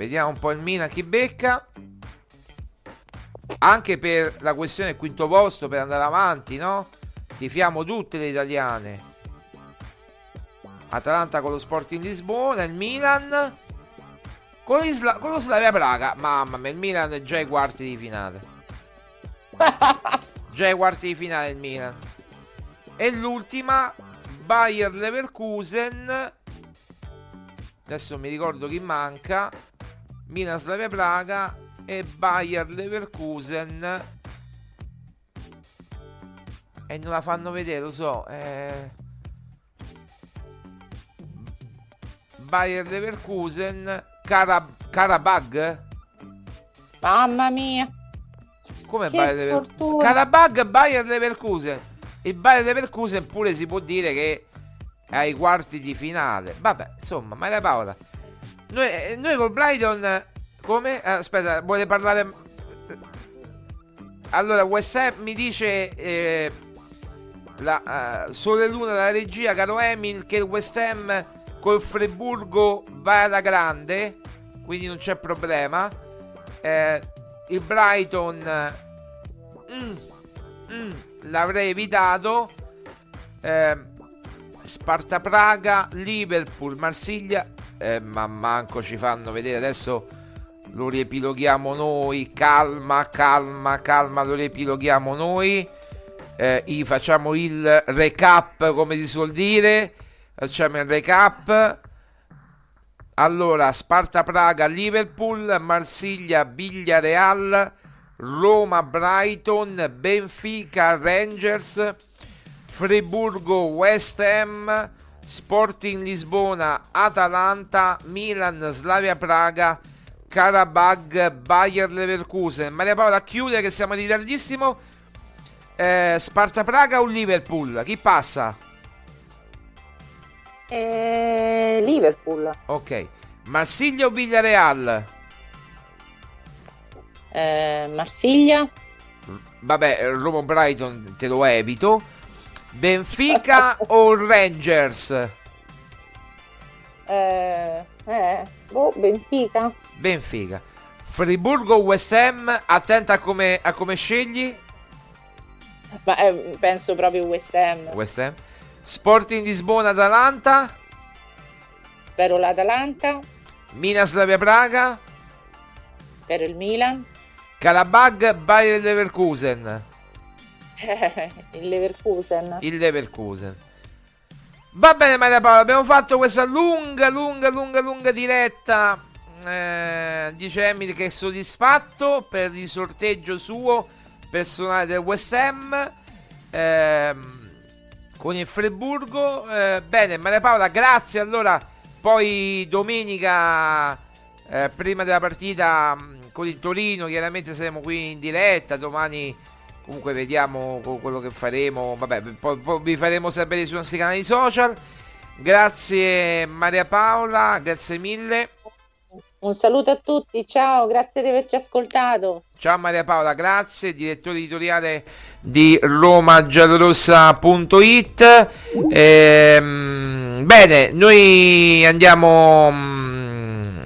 Vediamo un po' il Milan chi becca. Anche per la questione del quinto posto per andare avanti, no? Tifiamo tutte le italiane. Atalanta con lo Sporting Lisbona, il Milan con, Isla- con lo Slavia Praga. Mamma mia, il Milan è già ai quarti di finale. già ai quarti di finale il Milan. E l'ultima Bayer Leverkusen. Adesso mi ricordo chi manca. Milan Slavia Praga e Bayer Leverkusen. E non la fanno vedere, lo so. Eh... Bayer Leverkusen. Karab- Karabag? Mamma mia. Come Che Bayer Leverkusen? Karabag Bayer Leverkusen. Il Bayer Leverkusen pure si può dire che è ai quarti di finale. Vabbè, insomma, Maria Paola. Noi, eh, noi col Brighton. Come? Eh, aspetta, vuole parlare. Allora, Ham mi dice. Eh, la, eh, Sole Luna dalla regia, caro Emil, che il West Ham col Friburgo va alla grande. Quindi non c'è problema. Eh, il Brighton. mm, mm, l'avrei evitato. Eh, Sparta Praga, Liverpool, Marsiglia. Eh, ma manco ci fanno vedere adesso lo riepiloghiamo noi. Calma, calma, calma, lo riepiloghiamo noi. Eh, facciamo il recap, come si suol dire. Facciamo il recap. Allora, Sparta Praga, Liverpool, Marsiglia, Villarreal, Roma, Brighton, Benfica, Rangers, Friburgo, West Ham, Sporting Lisbona, Atalanta, Milan, Slavia Praga, Karabag, Bayer Leverkusen. Maria Paola, a chiudere che siamo in ritardissimo. Eh, Sparta Praga o Liverpool? Chi passa? Eh, Liverpool. Ok. Marsiglia o Villarreal? Eh, Marsiglia. Vabbè, Roma Brighton te lo evito. Benfica o Rangers? Eh, eh, boh, Benfica. Benfica. Friburgo o West Ham? Attenta a come, a come scegli. Ma eh, penso proprio West Ham. West Ham. Sporting Lisbona Atalanta. Spero l'Atalanta. Milan Slavia Praga. Spero il Milan. Karabag Bayer Leverkusen. il Leverkusen. Il Leverkusen. Va bene Maria Paola, abbiamo fatto questa lunga, lunga, lunga, lunga diretta. Eh, dice Emily che è soddisfatto per il sorteggio suo personale del West Ham. ehm, con il Friburgo. Eh, bene, Maria Paola, grazie. Allora, poi domenica, eh, prima della partita mh, con il Torino, chiaramente saremo qui in diretta. Domani, comunque, vediamo quello che faremo. Vabbè, poi, poi vi faremo sapere sui nostri canali social. Grazie, Maria Paola, grazie mille. Un saluto a tutti, ciao, grazie di averci ascoltato. Ciao Maria Paola, grazie, direttore editoriale di romagiallorossa.it. Ehm, bene, noi andiamo mm,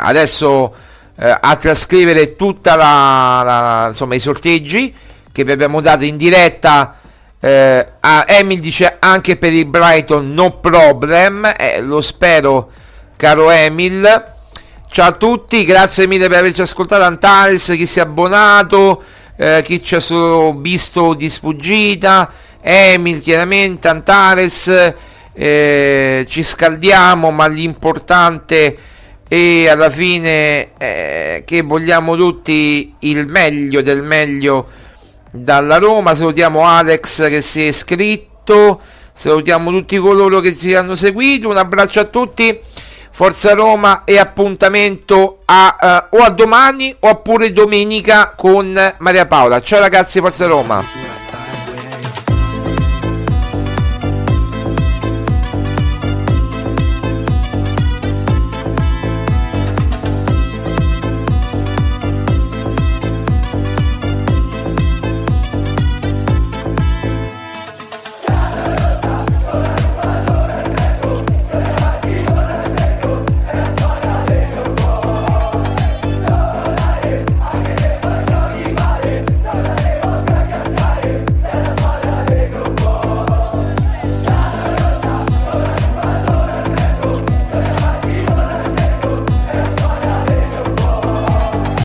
adesso eh, a trascrivere tutta la, la- insomma, i sorteggi che vi abbiamo dato in diretta. Eh, a Emil dice anche per il Brighton no problem, eh, lo spero caro Emil. Ciao a tutti, grazie mille per averci ascoltato. Antares, chi si è abbonato, eh, chi ci ha solo visto di sfuggita, Emil, chiaramente, Antares. eh, ci scaldiamo, ma l'importante e alla fine eh, che vogliamo tutti il meglio del meglio dalla Roma. Salutiamo Alex che si è iscritto, salutiamo tutti coloro che ci hanno seguito. Un abbraccio a tutti. Forza Roma e appuntamento a, uh, o a domani oppure domenica con Maria Paola. Ciao ragazzi, Forza Roma.